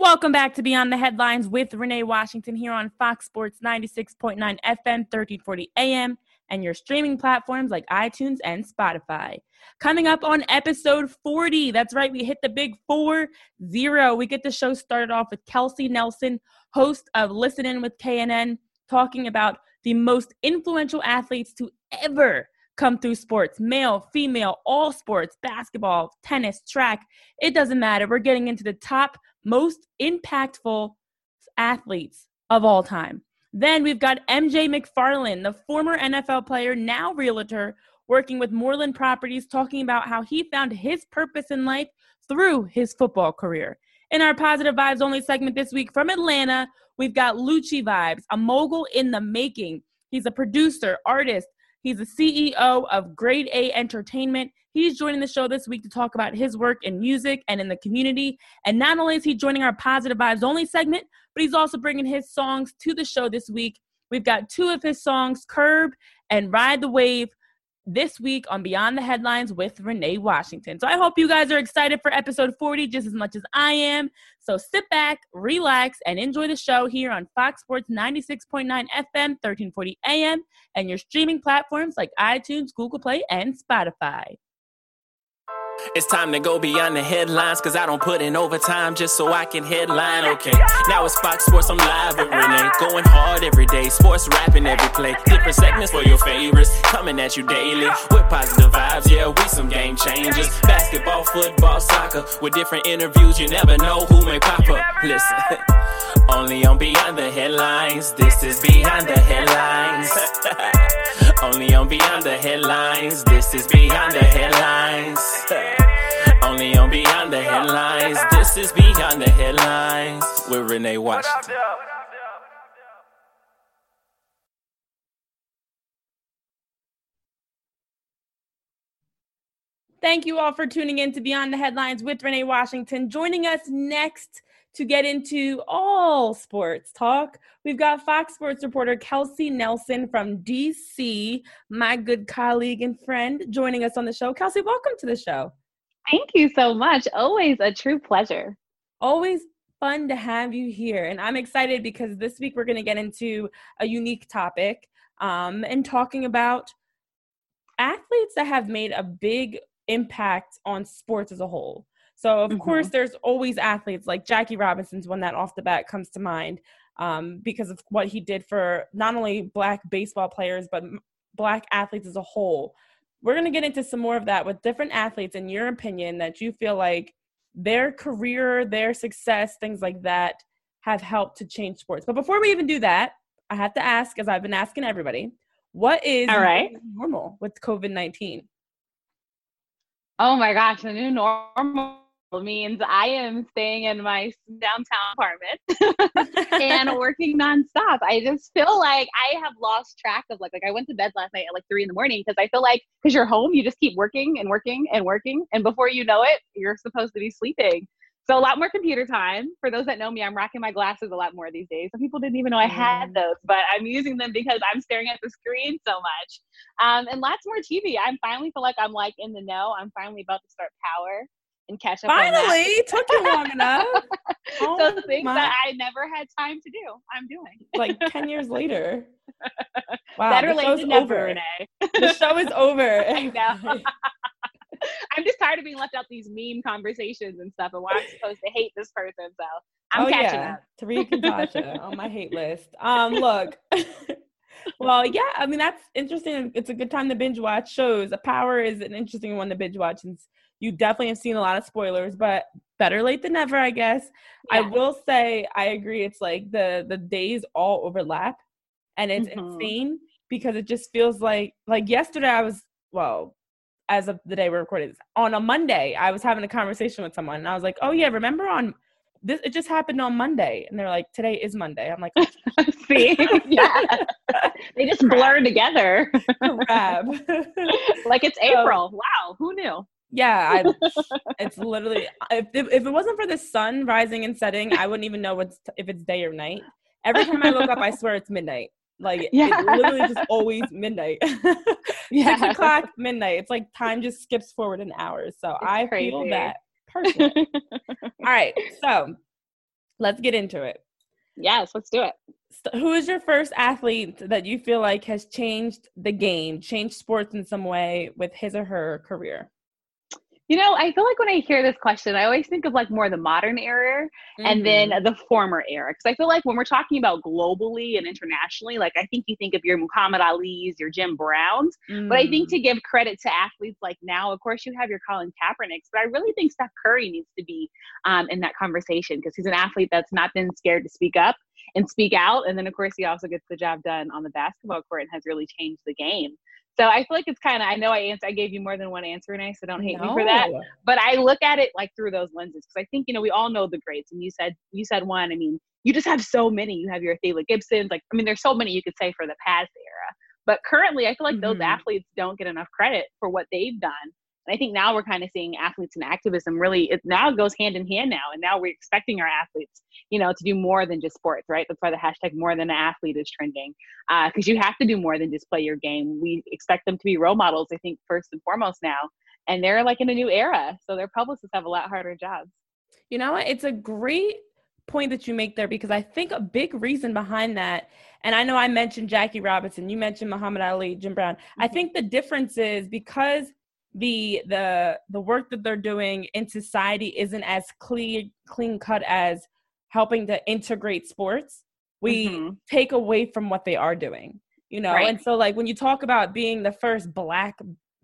Welcome back to Beyond the Headlines with Renee Washington here on Fox Sports 96.9 FM, 1340 AM, and your streaming platforms like iTunes and Spotify. Coming up on episode 40, that's right, we hit the big four zero. We get the show started off with Kelsey Nelson, host of Listen In with KNN, talking about the most influential athletes to ever come through sports male, female, all sports, basketball, tennis, track. It doesn't matter. We're getting into the top, most impactful athletes of all time. Then we've got MJ McFarland, the former NFL player, now realtor, working with Moreland Properties, talking about how he found his purpose in life through his football career. In our Positive Vibes Only segment this week from Atlanta, we've got Lucci Vibes, a mogul in the making. He's a producer, artist, He's the CEO of Grade A Entertainment. He's joining the show this week to talk about his work in music and in the community. And not only is he joining our Positive Vibes Only segment, but he's also bringing his songs to the show this week. We've got two of his songs, Curb and Ride the Wave, this week on Beyond the Headlines with Renee Washington. So I hope you guys are excited for episode 40 just as much as I am. So sit back, relax, and enjoy the show here on Fox Sports 96.9 FM, 1340 AM, and your streaming platforms like iTunes, Google Play, and Spotify. It's time to go beyond the headlines, cause I don't put in overtime just so I can headline. Okay, now it's Fox Sports, I'm live with Renee. Going hard every day, sports rapping every play. Different segments for your favorites, coming at you daily with positive vibes. Yeah, we some game changers. Basketball, football, soccer, with different interviews, you never know who may pop up. Listen, only on Beyond the Headlines. This is Beyond the Headlines. only on Beyond the Headlines. This is Beyond the Headlines. On Beyond the Headlines. This is Beyond the Headlines with Renee Washington. Thank you all for tuning in to Beyond the Headlines with Renee Washington. Joining us next to get into all sports talk, we've got Fox Sports reporter Kelsey Nelson from DC, my good colleague and friend, joining us on the show. Kelsey, welcome to the show. Thank you so much. Always a true pleasure. Always fun to have you here. And I'm excited because this week we're going to get into a unique topic um, and talking about athletes that have made a big impact on sports as a whole. So, of mm-hmm. course, there's always athletes like Jackie Robinson's one that off the bat comes to mind um, because of what he did for not only black baseball players, but black athletes as a whole we're going to get into some more of that with different athletes in your opinion that you feel like their career, their success, things like that have helped to change sports. But before we even do that, I have to ask, as I've been asking everybody, what is all right normal with COVID 19? Oh my gosh, the new normal means I am staying in my downtown apartment and working nonstop. I just feel like I have lost track of like like I went to bed last night at like three in the morning because I feel like because you're home, you just keep working and working and working, and before you know it, you're supposed to be sleeping. So a lot more computer time. For those that know me, I'm rocking my glasses a lot more these days. Some people didn't even know I had mm. those, but I'm using them because I'm staring at the screen so much. Um, and lots more TV. I'm finally feel like I'm like in the know. I'm finally about to start Power and catch up. Finally, took you long enough. Oh, so things my. that I never had time to do, I'm doing. Like ten years later. Wow, better late than never, Renee. The show is over. I know. I'm just tired of being left out these meme conversations and stuff, and why I'm supposed to hate this person. So I'm oh, catching yeah. up. Tariq and Tasha on my hate list. Um, look. well, yeah, I mean that's interesting. It's a good time to binge watch shows. A Power is an interesting one to binge watch since you definitely have seen a lot of spoilers, but better late than never, I guess. Yeah. I will say I agree. It's like the the days all overlap, and it's mm-hmm. insane because it just feels like like yesterday I was well as of the day we're recording this on a Monday I was having a conversation with someone and I was like, oh yeah, remember on this it just happened on Monday and they're like today is Monday. I'm like see yeah they just blur together like it's April. So, wow, who knew? Yeah, I, it's literally if, if it wasn't for the sun rising and setting, I wouldn't even know what's if it's day or night. Every time I look up, I swear it's midnight. Like yeah. it's literally just always midnight. yeah. Six o'clock, midnight. It's like time just skips forward an hour. So it's I crazy. feel that personally. All right. So Let's get into it. Yes, let's do it. So who is your first athlete that you feel like has changed the game, changed sports in some way with his or her career? You know, I feel like when I hear this question, I always think of like more the modern era mm-hmm. and then mm-hmm. the former era. Because I feel like when we're talking about globally and internationally, like I think you think of your Muhammad Ali's, your Jim Browns. Mm. But I think to mm. give credit to athletes like now, of course, you have your Colin Kaepernicks. But I really think Steph Curry needs to be um, in that conversation because he's an athlete that's not been scared to speak up and speak out. And then, of course, he also gets the job done on the basketball court and has really changed the game. So I feel like it's kind of I know I answer I gave you more than one answer, and I so don't hate no. me for that. But I look at it like through those lenses because I think you know we all know the greats, and you said you said one. I mean, you just have so many. You have your Althea Gibsons, like I mean, there's so many you could say for the past era. But currently, I feel like mm-hmm. those athletes don't get enough credit for what they've done. I think now we're kind of seeing athletes and activism really it now goes hand in hand now. And now we're expecting our athletes, you know, to do more than just sports, right? That's why the hashtag more than an athlete is trending. Because uh, you have to do more than just play your game. We expect them to be role models, I think, first and foremost now. And they're like in a new era. So their publicists have a lot harder jobs. You know what? It's a great point that you make there because I think a big reason behind that, and I know I mentioned Jackie Robinson, you mentioned Muhammad Ali, Jim Brown. Mm-hmm. I think the difference is because the the the work that they're doing in society isn't as clean clean cut as helping to integrate sports we mm-hmm. take away from what they are doing you know right. and so like when you talk about being the first black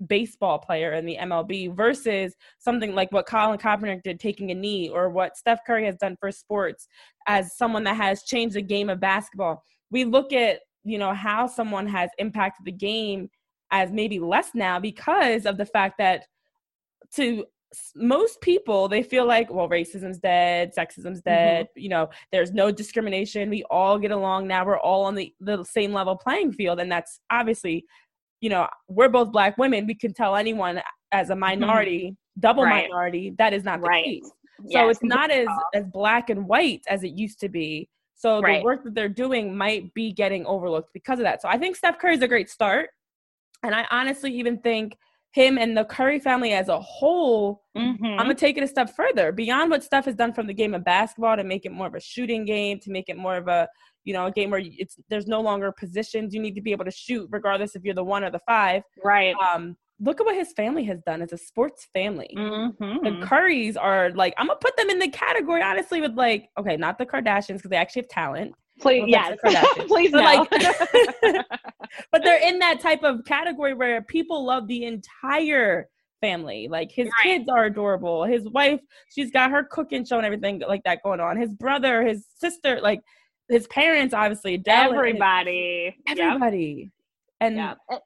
baseball player in the MLB versus something like what Colin Kaepernick did taking a knee or what Steph Curry has done for sports as someone that has changed the game of basketball we look at you know how someone has impacted the game as maybe less now because of the fact that to most people they feel like well racism's dead sexism's mm-hmm. dead mm-hmm. you know there's no discrimination we all get along now we're all on the, the same level playing field and that's obviously you know we're both black women we can tell anyone as a mm-hmm. minority mm-hmm. double right. minority that is not the right. case so yes. it's not as as black and white as it used to be so right. the work that they're doing might be getting overlooked because of that so i think steph curry is a great start and I honestly even think him and the Curry family as a whole, mm-hmm. I'm gonna take it a step further beyond what Steph has done from the game of basketball to make it more of a shooting game, to make it more of a you know a game where it's there's no longer positions. You need to be able to shoot regardless if you're the one or the five. Right. Um, look at what his family has done as a sports family. Mm-hmm. The Currys are like I'm gonna put them in the category honestly with like okay, not the Kardashians because they actually have talent. Please, yes. Please, but no. like, but they're in that type of category where people love the entire family. Like his right. kids are adorable. His wife, she's got her cooking show and everything like that going on. His brother, his sister, like his parents, obviously, everybody, everybody, yep. and. Yep.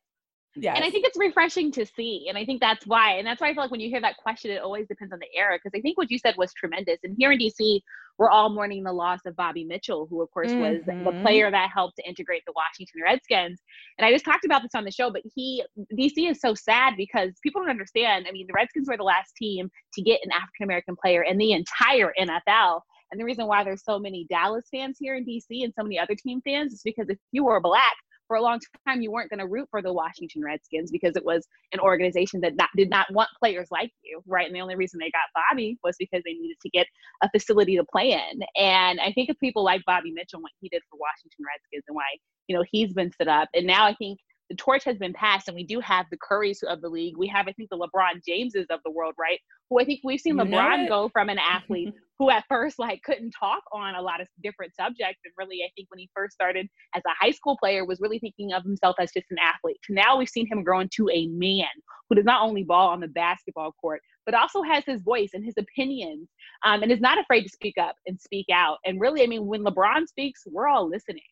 Yeah. And I think it's refreshing to see. And I think that's why. And that's why I feel like when you hear that question, it always depends on the era. Because I think what you said was tremendous. And here in DC, we're all mourning the loss of Bobby Mitchell, who, of course, mm-hmm. was the mm-hmm. player that helped to integrate the Washington Redskins. And I just talked about this on the show, but he, DC is so sad because people don't understand. I mean, the Redskins were the last team to get an African American player in the entire NFL. And the reason why there's so many Dallas fans here in DC and so many other team fans is because if you were black, for a long time you weren't going to root for the Washington Redskins because it was an organization that not, did not want players like you, right? And the only reason they got Bobby was because they needed to get a facility to play in. And I think of people like Bobby Mitchell, what he did for Washington Redskins and why, you know, he's been stood up. And now I think the torch has been passed and we do have the Currys of the league. We have, I think, the LeBron Jameses of the world, right? Who I think we've seen LeBron go from an athlete who at first like couldn't talk on a lot of different subjects. And really, I think when he first started as a high school player was really thinking of himself as just an athlete. Now we've seen him grow into a man who does not only ball on the basketball court, but also has his voice and his opinions um, and is not afraid to speak up and speak out. And really, I mean, when LeBron speaks, we're all listening.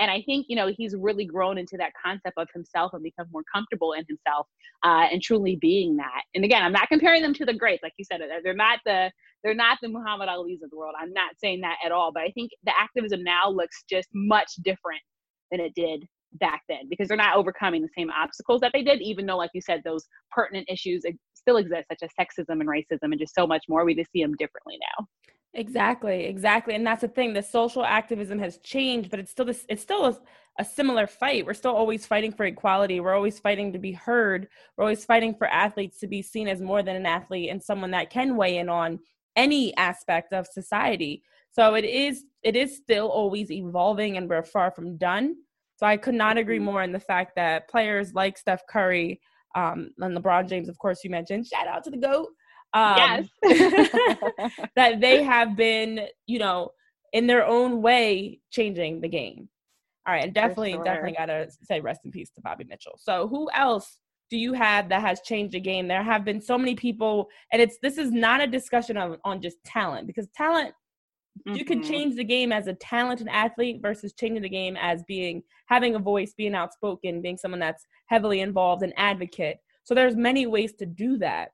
And I think, you know, he's really grown into that concept of himself and become more comfortable in himself uh, and truly being that. And again, I'm not comparing them to the greats, like you said, they're not the they're not the Muhammad Ali's of the world. I'm not saying that at all, but I think the activism now looks just much different than it did back then because they're not overcoming the same obstacles that they did, even though, like you said, those pertinent issues still exist, such as sexism and racism and just so much more. We just see them differently now. Exactly, exactly, and that's the thing. The social activism has changed, but it's still this. It's still a, a, similar fight. We're still always fighting for equality. We're always fighting to be heard. We're always fighting for athletes to be seen as more than an athlete and someone that can weigh in on any aspect of society. So it is it is still always evolving and we're far from done. So I could not agree mm-hmm. more in the fact that players like Steph Curry um, and LeBron James, of course, you mentioned, shout out to the GOAT. Um, yes. that they have been, you know, in their own way changing the game. All right, and definitely, sure. definitely gotta say rest in peace to Bobby Mitchell. So who else do you have that has changed the game? There have been so many people, and it's this is not a discussion of, on just talent because talent mm-hmm. you can mm-hmm. change the game as a talented athlete versus changing the game as being having a voice, being outspoken, being someone that's heavily involved, an advocate. So there's many ways to do that.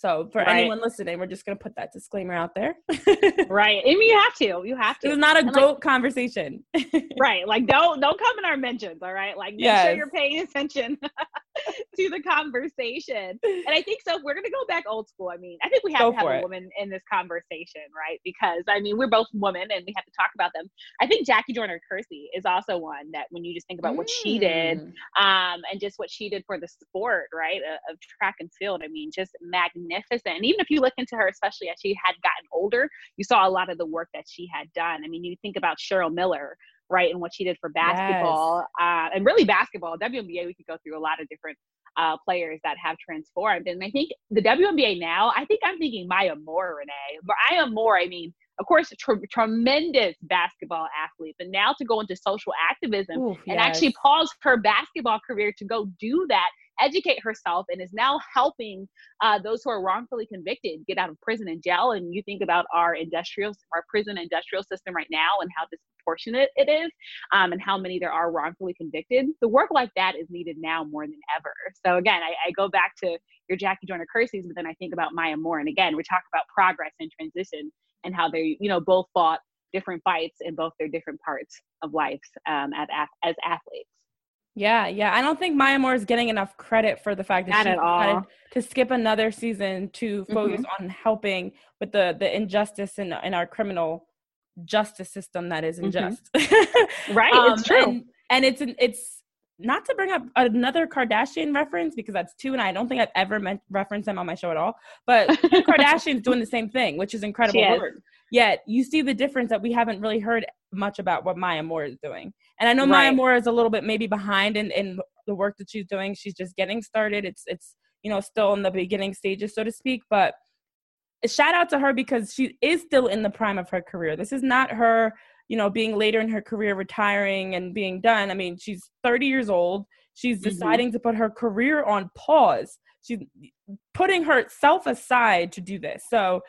So for right. anyone listening, we're just gonna put that disclaimer out there. right. I mean you have to. You have to. It's not a and goat like, conversation. right. Like don't don't come in our mentions, all right? Like make yes. sure you're paying attention to the conversation. And I think so we're gonna go back old school. I mean, I think we have go to have a it. woman in this conversation, right? Because I mean we're both women and we have to talk about them. I think Jackie Joyner Kersee is also one that when you just think about mm. what she did, mm. um, and just what she did for the sport, right, of track and field, I mean, just magnificent. And even if you look into her, especially as she had gotten older, you saw a lot of the work that she had done. I mean, you think about Cheryl Miller, right, and what she did for basketball, yes. uh, and really basketball. WNBA, we could go through a lot of different uh, players that have transformed. And I think the WNBA now, I think I'm thinking Maya Moore, Renee. Maya Moore, I mean, of course, tr- tremendous basketball athlete, but now to go into social activism Ooh, and yes. actually pause her basketball career to go do that educate herself and is now helping uh, those who are wrongfully convicted get out of prison and jail. And you think about our industrial, our prison industrial system right now and how disproportionate it is um, and how many there are wrongfully convicted. The work like that is needed now more than ever. So again, I, I go back to your Jackie Joyner Kersees, but then I think about Maya Moore. And again, we talk about progress and transition and how they, you know, both fought different fights in both their different parts of life um, as, as athletes. Yeah, yeah. I don't think Maya Moore is getting enough credit for the fact that Not she decided to skip another season to focus mm-hmm. on helping with the the injustice in in our criminal justice system that is mm-hmm. unjust. Mm-hmm. right, um, it's true. And, and it's it's not to bring up another Kardashian reference because that's two, and I don't think I've ever meant referenced them on my show at all. But Kardashian's doing the same thing, which is incredible work. Yet you see the difference that we haven't really heard much about what Maya Moore is doing. And I know right. Maya Moore is a little bit maybe behind in, in the work that she's doing. She's just getting started. It's it's you know still in the beginning stages, so to speak. But shout out to her because she is still in the prime of her career. This is not her, you know, being later in her career, retiring and being done. I mean, she's 30 years old. She's mm-hmm. deciding to put her career on pause. She's putting herself aside to do this. So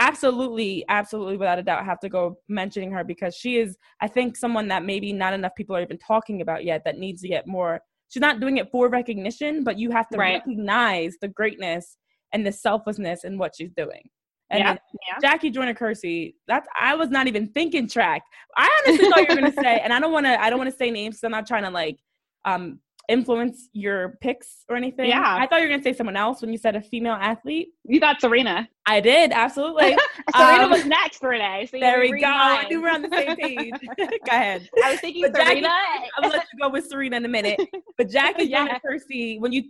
absolutely, absolutely, without a doubt, have to go mentioning her because she is, I think, someone that maybe not enough people are even talking about yet that needs to get more. She's not doing it for recognition, but you have to right. recognize the greatness and the selflessness in what she's doing. And yeah, yeah. Jackie Joyner Kersee, that's I was not even thinking track. I honestly thought you were gonna say, and I don't wanna I don't wanna say names because I'm not trying to like um influence your picks or anything. Yeah. I thought you were going to say someone else when you said a female athlete. You thought Serena. I did, absolutely. Serena um, was next, for Renee. So there we go. I knew we're on the same page. go ahead. I was thinking but Serena. Jackie, I'm going to let you go with Serena in a minute. But Jackie yeah. Kersee, when you,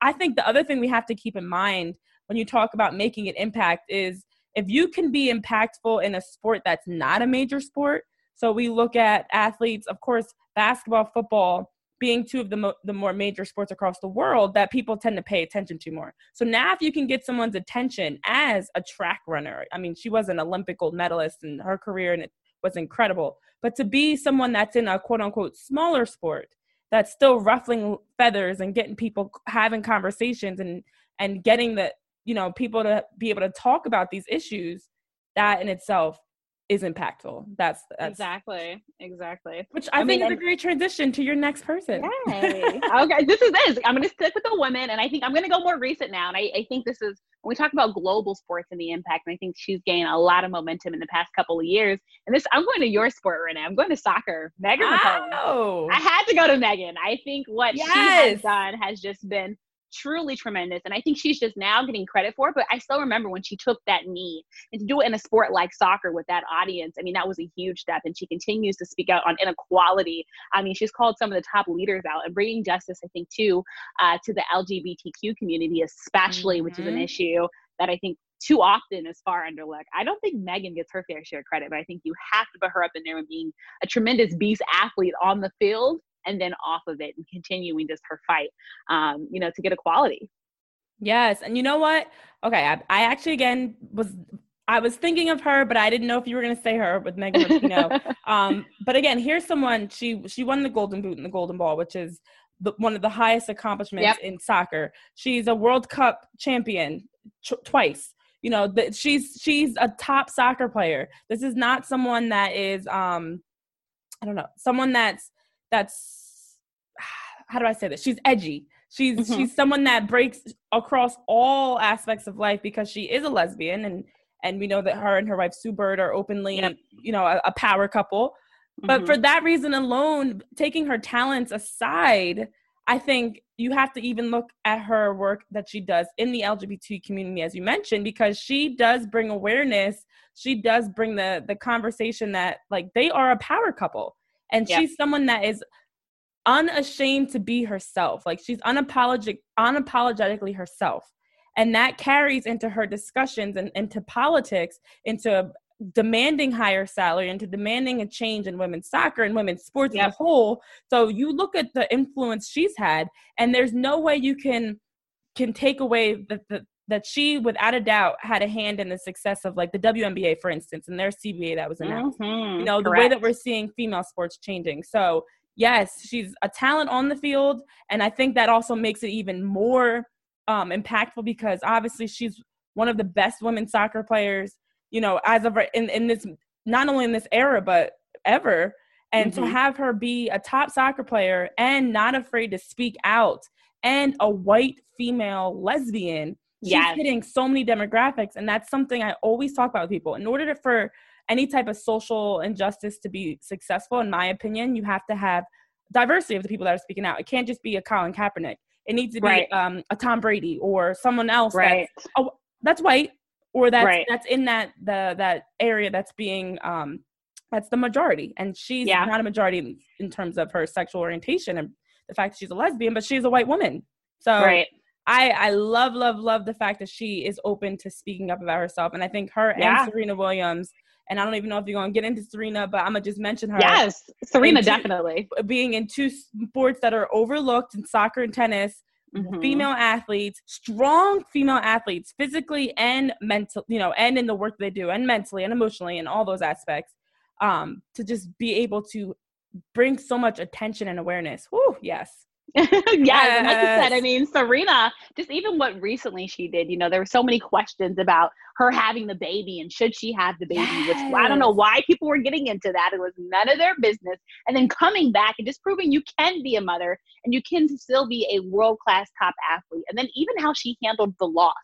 I think the other thing we have to keep in mind when you talk about making an impact is if you can be impactful in a sport that's not a major sport. So we look at athletes, of course, basketball, football, being two of the, mo- the more major sports across the world that people tend to pay attention to more. So now, if you can get someone's attention as a track runner, I mean, she was an Olympic gold medalist in her career and it was incredible. But to be someone that's in a quote unquote smaller sport that's still ruffling feathers and getting people having conversations and and getting the you know people to be able to talk about these issues that in itself is impactful. That's, that's exactly, exactly. Which I, I think mean, is a great transition to your next person. Yay. okay, this is this. I'm going to stick with the women, and I think I'm going to go more recent now. And I, I, think this is when we talk about global sports and the impact. And I think she's gained a lot of momentum in the past couple of years. And this, I'm going to your sport right now. I'm going to soccer. Megan oh. I had to go to Megan. I think what yes. she has done has just been truly tremendous. And I think she's just now getting credit for it. But I still remember when she took that knee and to do it in a sport like soccer with that audience. I mean, that was a huge step. And she continues to speak out on inequality. I mean, she's called some of the top leaders out and bringing justice, I think, too, uh, to the LGBTQ community, especially, mm-hmm. which is an mm-hmm. issue that I think too often is far underlooked. I don't think Megan gets her fair share of credit, but I think you have to put her up in there and being a tremendous beast athlete on the field and then off of it and continuing just her fight, um, you know, to get equality. Yes, and you know what? Okay, I, I actually again was I was thinking of her, but I didn't know if you were going to say her with Megan Rapinoe. um, but again, here's someone she she won the Golden Boot and the Golden Ball, which is the, one of the highest accomplishments yep. in soccer. She's a World Cup champion t- twice. You know, that she's she's a top soccer player. This is not someone that is um I don't know, someone that's that's how do I say this? She's edgy. She's mm-hmm. she's someone that breaks across all aspects of life because she is a lesbian and and we know that her and her wife Sue Bird are openly, yep. you know, a, a power couple. But mm-hmm. for that reason alone, taking her talents aside, I think you have to even look at her work that she does in the LGBT community, as you mentioned, because she does bring awareness. She does bring the the conversation that like they are a power couple, and yep. she's someone that is unashamed to be herself. Like she's unapologetic, unapologetically herself and that carries into her discussions and into politics into demanding higher salary into demanding a change in women's soccer and women's sports yep. as a whole so you look at the influence she's had and there's no way you can can take away that the, that she without a doubt had a hand in the success of like the WNBA for instance and their CBA that was announced mm-hmm. you know Correct. the way that we're seeing female sports changing so yes she's a talent on the field and I think that also makes it even more um, impactful because obviously she's one of the best women soccer players, you know, as of in, in this, not only in this era, but ever. And mm-hmm. to have her be a top soccer player and not afraid to speak out and a white female lesbian, she's yes. hitting so many demographics. And that's something I always talk about with people. In order to, for any type of social injustice to be successful, in my opinion, you have to have diversity of the people that are speaking out. It can't just be a Colin Kaepernick. It needs to be right. um, a Tom Brady or someone else right. that's oh, that's white or that's right. that's in that the that area that's being um, that's the majority. And she's yeah. not a majority in, in, terms of her sexual orientation and the fact that she's a lesbian, but she's a white woman. So right. I I love love love the fact that she is open to speaking up about herself, and I think her yeah. and Serena Williams and I don't even know if you're gonna get into Serena, but I'm gonna just mention her. Yes, Serena two, definitely being in two sports that are overlooked in soccer and tennis. Mm-hmm. Female athletes, strong female athletes, physically and mental, you know, and in the work they do, and mentally and emotionally, and all those aspects, um, to just be able to bring so much attention and awareness. Whoo, yes. yes. Like you said, I mean, Serena, just even what recently she did, you know, there were so many questions about her having the baby and should she have the baby, yes. which I don't know why people were getting into that. It was none of their business. And then coming back and just proving you can be a mother and you can still be a world class top athlete. And then even how she handled the loss,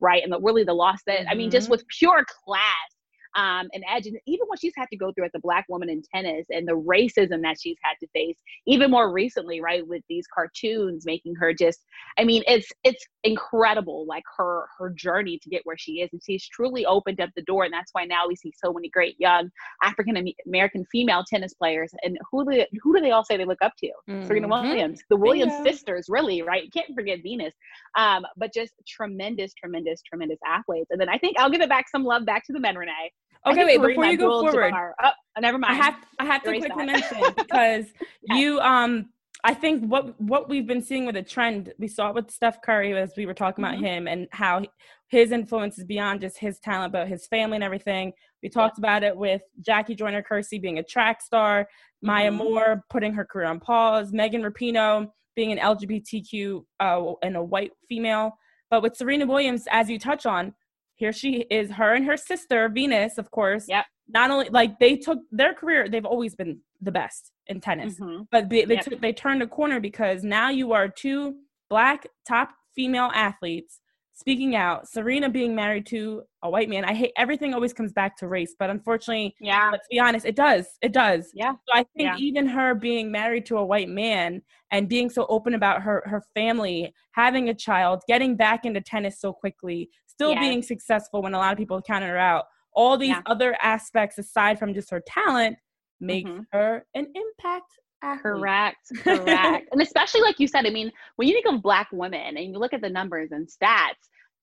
right? And the, really the loss that, mm-hmm. I mean, just mm-hmm. with pure class um, and edge. And even what she's had to go through as a black woman in tennis and the racism that she's had to face, even more recently, right, with these cartoons making her just, I mean, it's it's incredible, like her her journey to get where she is, and she's truly opened up the door, and that's why now we see so many great young African American female tennis players. And who do they, who do they all say they look up to? Mm-hmm. Serena Williams, the Williams sisters, really, right? You can't forget Venus, um, but just tremendous, tremendous, tremendous athletes. And then I think I'll give it back some love back to the men, Renee. Okay, wait, before you go forward. Oh, never mind. I have I have to quickly mention because you um I think what what we've been seeing with a trend, we saw it with Steph Curry as we were talking mm-hmm. about him and how his influence is beyond just his talent, but his family and everything. We talked yeah. about it with Jackie Joyner Kersee being a track star, mm-hmm. Maya Moore putting her career on pause, Megan Rapinoe being an LGBTQ uh, and a white female. But with Serena Williams, as you touch on, here she is her and her sister venus of course. Yeah not only like they took their career they've always been the best in tennis. Mm-hmm. but they they, yep. took, they turned a corner because now you are two black top female athletes speaking out serena being married to a white man. I hate everything always comes back to race but unfortunately yeah. let's be honest it does it does. Yeah. So i think yeah. even her being married to a white man and being so open about her her family having a child getting back into tennis so quickly still being successful when a lot of people counted her out all these yeah. other aspects aside from just her talent makes mm-hmm. her an impact athlete. Correct, correct. and especially like you said, I mean, when you think of black women and you look at the numbers and stats,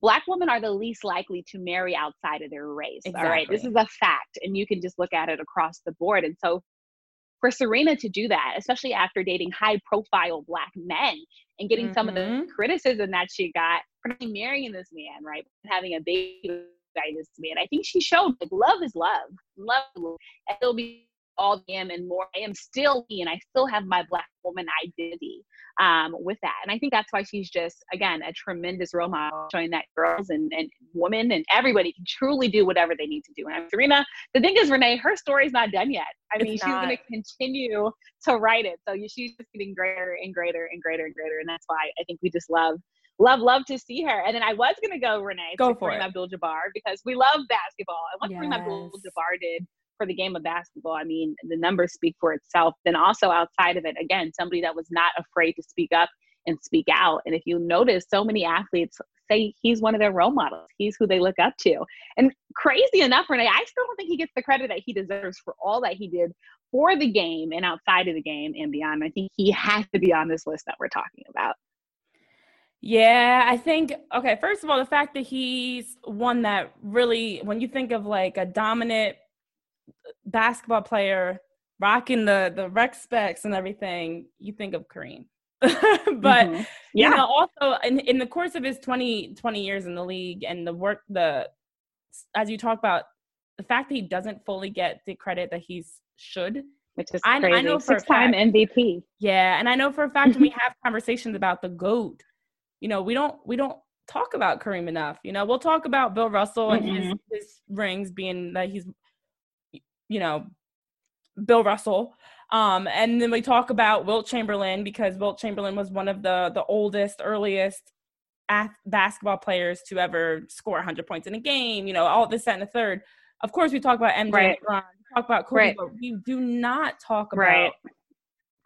black women are the least likely to marry outside of their race. Exactly. All right. This is a fact. And you can just look at it across the board. And so for Serena to do that, especially after dating high profile black men and getting mm-hmm. some of the mm-hmm. criticism that she got marrying this man, right? Having a baby by this man. I think she showed like love is love. Love, love. And it'll be all I am and more. I am still me and I still have my black woman identity um, with that. And I think that's why she's just, again, a tremendous role model, showing that girls and, and women and everybody can truly do whatever they need to do. And I'm Serena, the thing is, Renee, her story's not done yet. I mean, she's going to continue to write it. So she's just getting greater and greater and greater and greater. And that's why I think we just love love love to see her. And then I was gonna go Renee go to for Kareem Abdul-Jabbar because we love basketball. And what yes. Kareem Abdul-Jabbar did for the game of basketball, I mean, the numbers speak for itself. Then also outside of it, again, somebody that was not afraid to speak up and speak out. And if you notice, so many athletes say he's one of their role models. He's who they look up to. And crazy enough, Renee, I still don't think he gets the credit that he deserves for all that he did for the game and outside of the game and beyond. I think he has to be on this list that we're talking about. Yeah, I think okay, first of all, the fact that he's one that really when you think of like a dominant basketball player rocking the the rec specs and everything, you think of Kareem. but mm-hmm. yeah. you know, also in, in the course of his 20, 20 years in the league and the work the as you talk about the fact that he doesn't fully get the credit that he should which is crazy. I, I know for six-time MVP. Yeah, and I know for a fact when we have conversations about the goat, you know, we don't we don't talk about Kareem enough. You know, we'll talk about Bill Russell and his, mm-hmm. his rings being that he's, you know, Bill Russell. Um, and then we talk about Wilt Chamberlain because Wilt Chamberlain was one of the the oldest, earliest ath- basketball players to ever score 100 points in a game. You know, all this, that, and the third. Of course, we talk about MJ right. LeBron. We talk about Kobe, right. but we do not talk about right.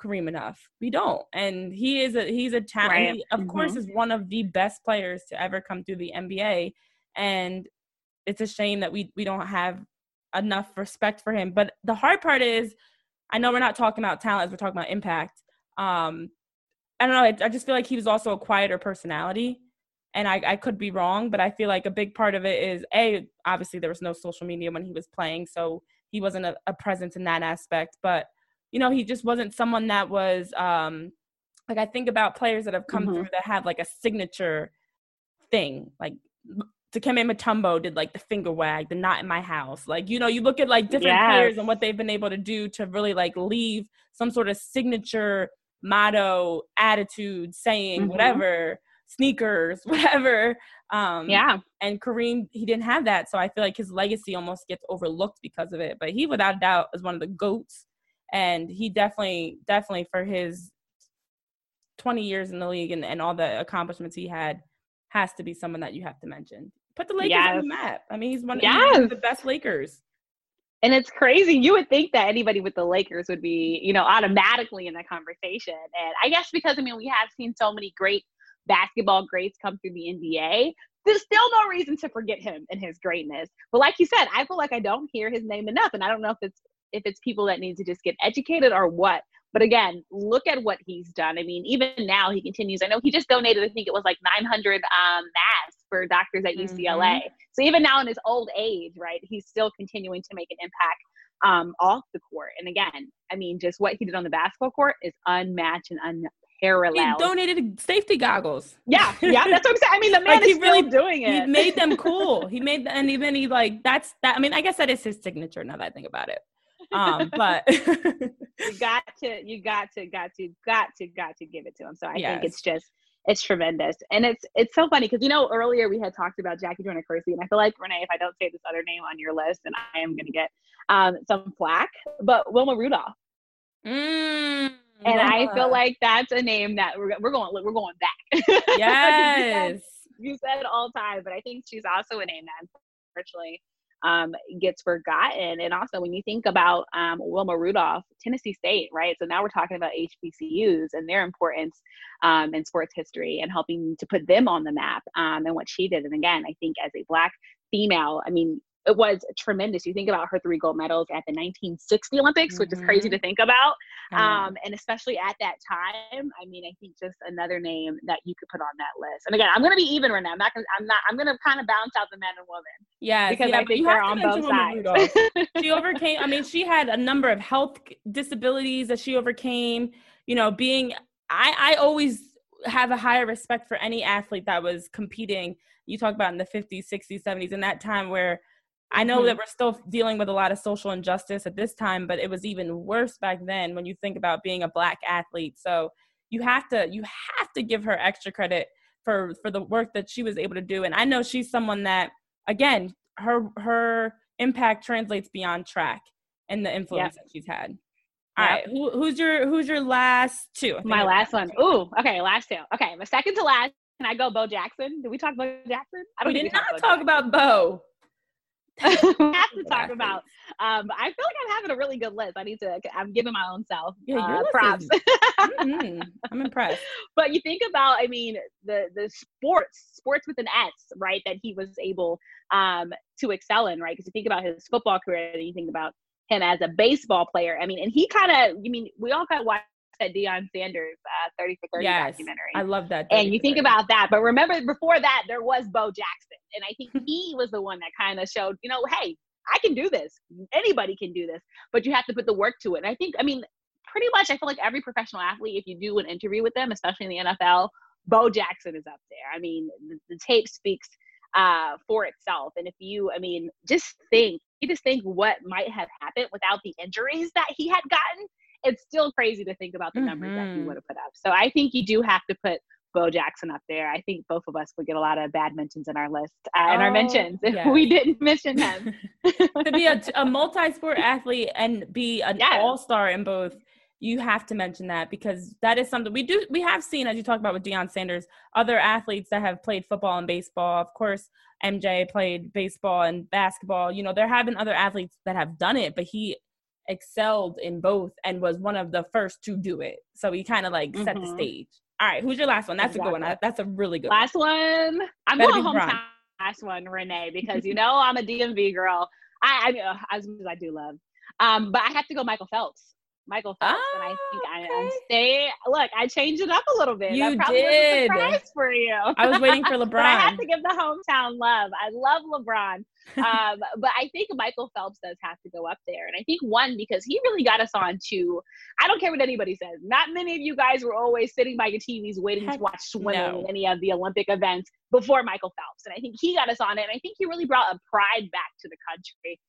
Kareem enough. We don't. And he is a he's a talent. Right. He, of mm-hmm. course, is one of the best players to ever come through the NBA. And it's a shame that we we don't have enough respect for him. But the hard part is, I know we're not talking about talent we're talking about impact. Um, I don't know. I, I just feel like he was also a quieter personality. And I, I could be wrong, but I feel like a big part of it is a obviously there was no social media when he was playing, so he wasn't a, a presence in that aspect. But you know, he just wasn't someone that was um like I think about players that have come mm-hmm. through that have like a signature thing. Like Dikembe Mutombo did like the finger wag, the not in my house. Like, you know, you look at like different yes. players and what they've been able to do to really like leave some sort of signature motto, attitude, saying, mm-hmm. whatever, sneakers, whatever. Um, yeah. And Kareem, he didn't have that. So I feel like his legacy almost gets overlooked because of it. But he, without a doubt, is one of the GOATs and he definitely definitely for his 20 years in the league and, and all the accomplishments he had has to be someone that you have to mention put the lakers yes. on the map i mean he's one, yes. he's one of the best lakers and it's crazy you would think that anybody with the lakers would be you know automatically in the conversation and i guess because i mean we have seen so many great basketball greats come through the nba there's still no reason to forget him and his greatness. But like you said, I feel like I don't hear his name enough. And I don't know if it's if it's people that need to just get educated or what. But again, look at what he's done. I mean, even now he continues. I know he just donated, I think it was like 900 um, masks for doctors at UCLA. Mm-hmm. So even now in his old age, right, he's still continuing to make an impact um, off the court. And again, I mean, just what he did on the basketball court is unmatched and unparalleled. He donated safety goggles. Yeah, yeah, that's what I'm saying. I mean, the man like is really doing it. He made them cool. he made, them, and even he like that's that. I mean, I guess that is his signature. Now that I think about it um, but you got to, you got to, got to, got to, got to give it to him. So I yes. think it's just, it's tremendous, and it's it's so funny because you know earlier we had talked about Jackie Joyner Kersee, and I feel like Renee, if I don't say this other name on your list, then I am going to get um, some flack. But Wilma Rudolph. Mm, and yeah. I feel like that's a name that we're, we're going we're going back. Yes. you, said, you said all time, but I think she's also a name that unfortunately um, gets forgotten. And also, when you think about um, Wilma Rudolph, Tennessee State, right? So now we're talking about HBCUs and their importance um, in sports history and helping to put them on the map um, and what she did. And again, I think as a Black female, I mean, it was tremendous. You think about her three gold medals at the 1960 Olympics, mm-hmm. which is crazy to mm-hmm. think about. Um, and especially at that time, I mean, I think just another name that you could put on that list. And again, I'm going to be even, right now. I'm not Gonna, I'm not. I'm going to kind of balance out the men and women. Yeah, because yeah, I think they're on both sides. she overcame. I mean, she had a number of health disabilities that she overcame. You know, being I I always have a higher respect for any athlete that was competing. You talk about in the 50s, 60s, 70s, in that time where I know mm-hmm. that we're still dealing with a lot of social injustice at this time, but it was even worse back then when you think about being a black athlete. So you have to you have to give her extra credit for for the work that she was able to do. And I know she's someone that again, her her impact translates beyond track and the influence that she's had. All yep. right, Who, who's your who's your last two? My last one. Ooh, okay, last two. Okay, my second to last. Can I go Bo Jackson? Did we talk Bo Jackson? I don't. We did not talk about Bo. have to talk about. Um, I feel like I'm having a really good list. I need to. I'm giving my own self yeah, uh, props. mm-hmm. I'm impressed. But you think about, I mean, the the sports, sports with an S, right? That he was able um, to excel in, right? Because you think about his football career, and you think about him as a baseball player. I mean, and he kind of, you mean, we all kind of watched that Deion Sanders uh, 30 for 30 yes, documentary. I love that. And you think about that. But remember, before that, there was Bo Jackson. And I think he was the one that kind of showed, you know, hey, I can do this. Anybody can do this. But you have to put the work to it. And I think, I mean, pretty much, I feel like every professional athlete, if you do an interview with them, especially in the NFL, Bo Jackson is up there. I mean, the, the tape speaks uh, for itself. And if you, I mean, just think, you just think what might have happened without the injuries that he had gotten it's still crazy to think about the numbers mm-hmm. that he would have put up. So I think you do have to put Bo Jackson up there. I think both of us would get a lot of bad mentions in our list uh, in our mentions if yes. we didn't mention him. to be a, a multi-sport athlete and be an yes. all-star in both, you have to mention that because that is something we do. We have seen, as you talked about with Deion Sanders, other athletes that have played football and baseball. Of course, MJ played baseball and basketball. You know, there have been other athletes that have done it, but he excelled in both and was one of the first to do it. So he kind of like mm-hmm. set the mm-hmm. stage. All right, who's your last one? That's exactly. a good one. That's a really good last one. one. I'm Better going hometown last one, Renee, because you know I'm a DMV girl. I, I as much as I do love, um, but I have to go Michael Phelps. Michael Phelps, and I think I, am ah, staying. Look, I changed it up a little bit. You did. Surprise for you. I was waiting for LeBron. but I have to give the hometown love. I love LeBron, um, but I think Michael Phelps does have to go up there, and I think one because he really got us on to. I don't care what anybody says. Not many of you guys were always sitting by your TVs waiting to watch swimming no. in any of the Olympic events before Michael Phelps, and I think he got us on it. And I think he really brought a pride back to the country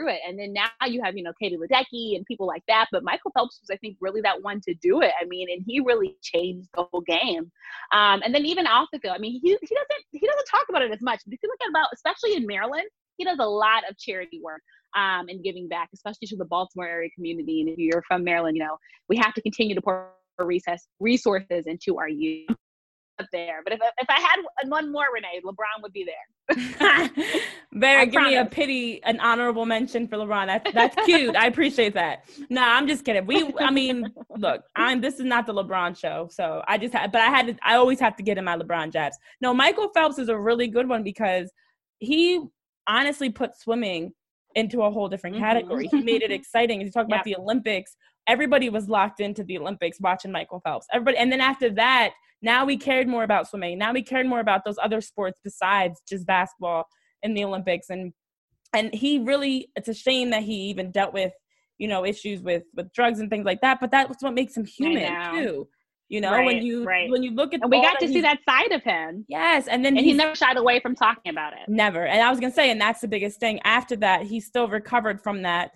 through it. And then now you have, you know, Katie Ledecky and people like that. But Michael Phelps was, I think, really that one to do it. I mean, and he really changed the whole game. Um, and then even off the field, I mean, he, he doesn't he doesn't talk about it as much. But if you look at about, especially in Maryland, he does a lot of charity work um, and giving back, especially to the Baltimore area community. And if you're from Maryland, you know, we have to continue to pour resources into our youth there. But if, if I had one more, Renee, LeBron would be there. Bear, give promise. me a pity, an honorable mention for LeBron. That's that's cute. I appreciate that. No, I'm just kidding. We, I mean, look, I'm. This is not the LeBron show, so I just had, but I had to. I always have to get in my LeBron jabs. No, Michael Phelps is a really good one because he honestly put swimming into a whole different mm-hmm. category. Mm-hmm. He made it exciting. As you talk about the Olympics, everybody was locked into the Olympics watching Michael Phelps. Everybody, and then after that, now we cared more about swimming. Now we cared more about those other sports besides just basketball in the Olympics. And and he really, it's a shame that he even dealt with, you know, issues with with drugs and things like that. But that's what makes him human too. You know, right, when you right. when you look at and we got to see that side of him. Yes, and then and he never shied away from talking about it. Never. And I was gonna say, and that's the biggest thing. After that, he still recovered from that.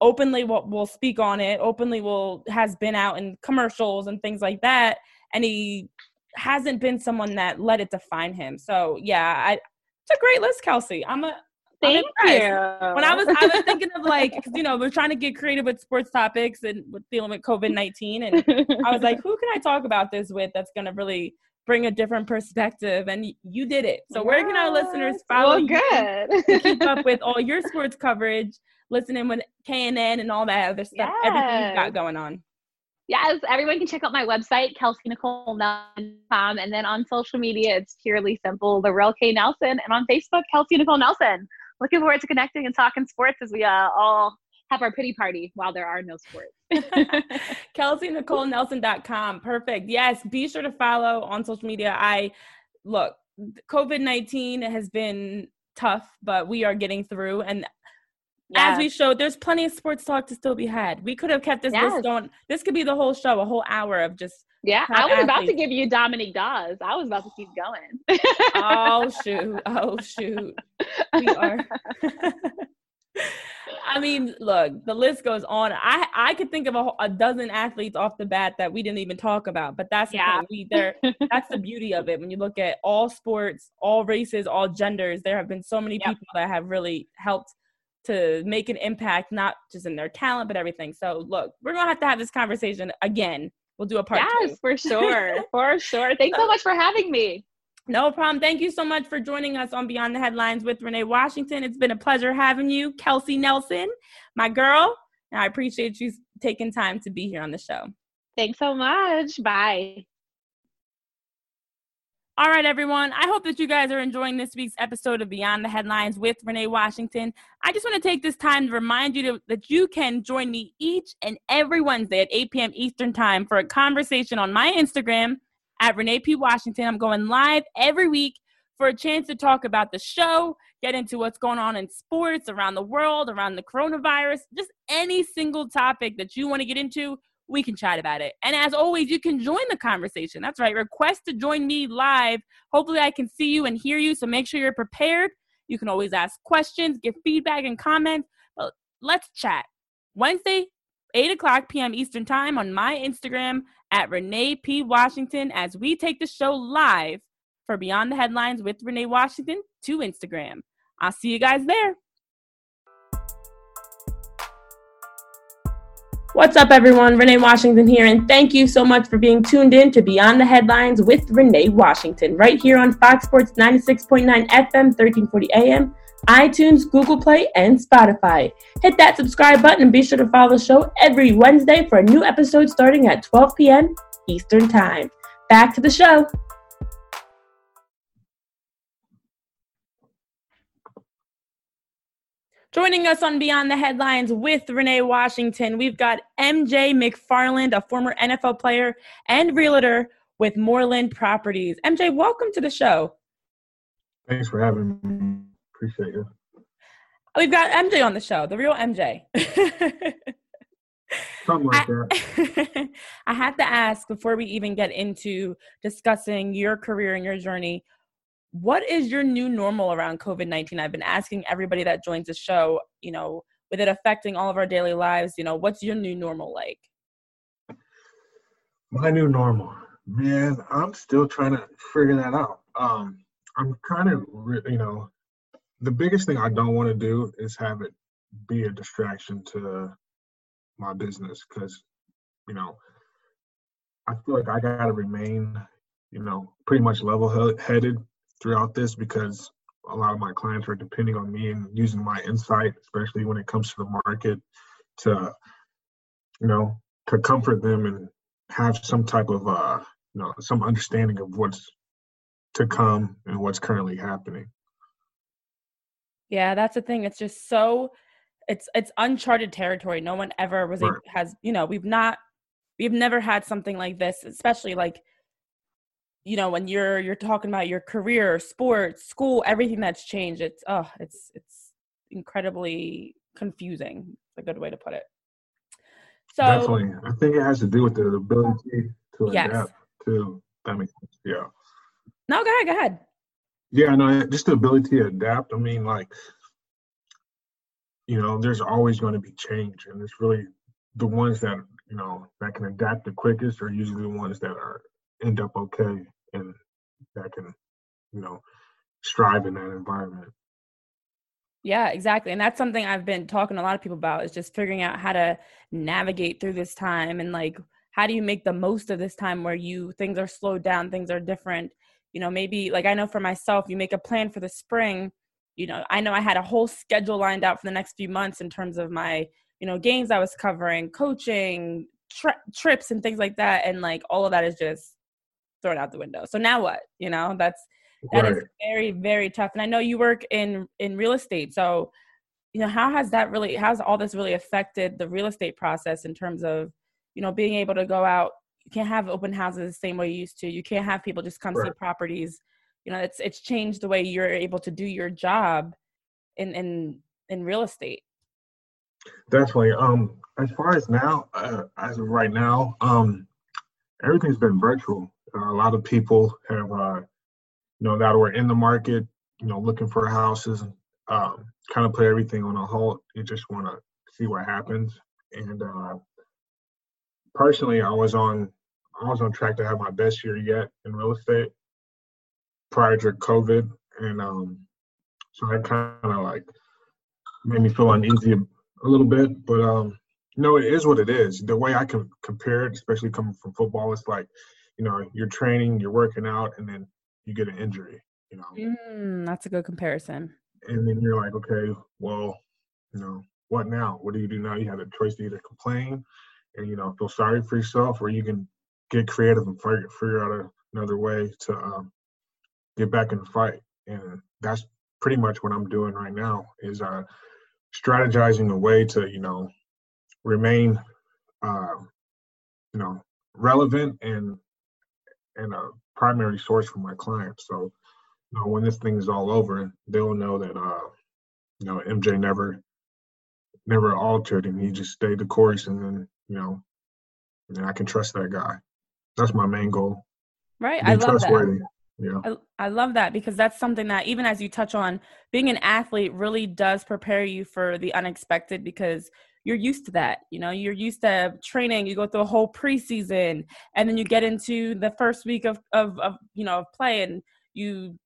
Openly will will speak on it. Openly will has been out in commercials and things like that. And he hasn't been someone that let it define him. So yeah, I, it's a great list, Kelsey. I'm a Thank you. When I was, I was thinking of like, you know, we're trying to get creative with sports topics and with dealing with COVID nineteen, and I was like, who can I talk about this with that's going to really bring a different perspective? And you did it. So where can our listeners follow well, good. you to keep up with all your sports coverage, listening with KNN and all that other stuff, yes. everything you got going on? Yes, everyone can check out my website, KelseyNicoleNelson.com. And then on social media, it's purely simple, The Real K Nelson. And on Facebook, Kelsey Nicole Nelson. looking forward to connecting and talking sports as we uh, all have our pity party while there are no sports. KelseyNicoleNelson.com. Perfect. Yes, be sure to follow on social media. I look, COVID 19 has been tough, but we are getting through. And yes. as we showed, there's plenty of sports talk to still be had. We could have kept this yes. list going. This could be the whole show, a whole hour of just. Yeah, I was athletes. about to give you Dominique Dawes. I was about to keep going. oh shoot! Oh shoot! We are. I mean, look, the list goes on. I I could think of a, a, dozen athletes off the bat that we didn't even talk about, but that's yeah. The we there. that's the beauty of it. When you look at all sports, all races, all genders, there have been so many yep. people that have really helped to make an impact, not just in their talent, but everything. So, look, we're gonna have to have this conversation again. We'll do a part. Yes, two. for sure, for sure. Thanks so much for having me. No problem. Thank you so much for joining us on Beyond the Headlines with Renee Washington. It's been a pleasure having you, Kelsey Nelson, my girl. And I appreciate you taking time to be here on the show. Thanks so much. Bye. All right, everyone. I hope that you guys are enjoying this week's episode of Beyond the Headlines with Renee Washington. I just want to take this time to remind you to, that you can join me each and every Wednesday at 8 p.m. Eastern Time for a conversation on my Instagram at Renee P. Washington. I'm going live every week for a chance to talk about the show, get into what's going on in sports around the world, around the coronavirus, just any single topic that you want to get into. We can chat about it. And as always, you can join the conversation. That's right. Request to join me live. Hopefully, I can see you and hear you. So make sure you're prepared. You can always ask questions, give feedback, and comments. But let's chat. Wednesday, 8 o'clock p.m. Eastern Time on my Instagram at Renee P. Washington as we take the show live for Beyond the Headlines with Renee Washington to Instagram. I'll see you guys there. What's up, everyone? Renee Washington here, and thank you so much for being tuned in to Beyond the Headlines with Renee Washington, right here on Fox Sports 96.9 FM, 1340 AM iTunes, Google Play, and Spotify. Hit that subscribe button and be sure to follow the show every Wednesday for a new episode starting at 12 p.m. Eastern Time. Back to the show. Joining us on Beyond the Headlines with Renee Washington, we've got MJ McFarland, a former NFL player and realtor with Moreland Properties. MJ, welcome to the show. Thanks for having me. Appreciate you. We've got MJ on the show, the real MJ. Something like that. I have to ask before we even get into discussing your career and your journey, what is your new normal around COVID 19? I've been asking everybody that joins the show, you know, with it affecting all of our daily lives, you know, what's your new normal like? My new normal, man, I'm still trying to figure that out. Um, I'm kind of, you know, the biggest thing I don't want to do is have it be a distraction to my business because, you know, I feel like I got to remain, you know, pretty much level headed throughout this because a lot of my clients are depending on me and using my insight, especially when it comes to the market, to, you know, to comfort them and have some type of, uh, you know, some understanding of what's to come and what's currently happening. Yeah, that's the thing. It's just so it's it's uncharted territory. No one ever was right. has you know we've not we've never had something like this, especially like you know when you're you're talking about your career, sports, school, everything that's changed. It's oh, it's it's incredibly confusing. It's a good way to put it. So definitely, I think it has to do with the ability to yes. adapt to. That makes sense. Yeah. No, go ahead. Go ahead. Yeah, no, just the ability to adapt. I mean, like, you know, there's always going to be change, and it's really the ones that you know that can adapt the quickest are usually the ones that are end up okay that can, you know, strive in that environment. Yeah, exactly. And that's something I've been talking to a lot of people about is just figuring out how to navigate through this time and like how do you make the most of this time where you things are slowed down, things are different you know maybe like i know for myself you make a plan for the spring you know i know i had a whole schedule lined out for the next few months in terms of my you know games i was covering coaching tri- trips and things like that and like all of that is just thrown out the window. So now what? You know that's That right. is very, very tough. And I know you work in in real estate, so you know how has that really how's all this really affected the real estate process in terms of you know being able to go out? You can't have open houses the same way you used to. You can't have people just come right. see properties. You know it's it's changed the way you're able to do your job in in in real estate. Definitely. Um as far as now uh, as of right now um everything's been virtual a lot of people have uh you know that were in the market you know looking for houses um kind of put everything on a halt you just want to see what happens. And uh personally i was on i was on track to have my best year yet in real estate prior to covid. And um so that kind of like made me feel uneasy a little bit. But um know it is what it is. The way i can compare it especially coming from football it's like you know you're training you're working out and then you get an injury you know? Mm, that's a good comparison. And then you're like okay well you know what now? What do you do now? You have a choice to either complain and you know feel sorry for yourself or you can get creative and figure, figure out a, another way to um, get back in the fight. And that's pretty much what i'm doing right now is uh, strategizing a way to you know remain uh, you know relevant and and a primary source for my clients. So you know when this thing is all over they'll know that uh you know mj never never altered and he just stayed the course and then you know and i can trust that guy. That's my main goal. Right i love that. yeah. I, I love that because that's something that even as you touch on being an athlete really does prepare you for the unexpected because you're used to that you know you're used to training you go through a whole preseason and then you get into the first week of of, of you know of play and you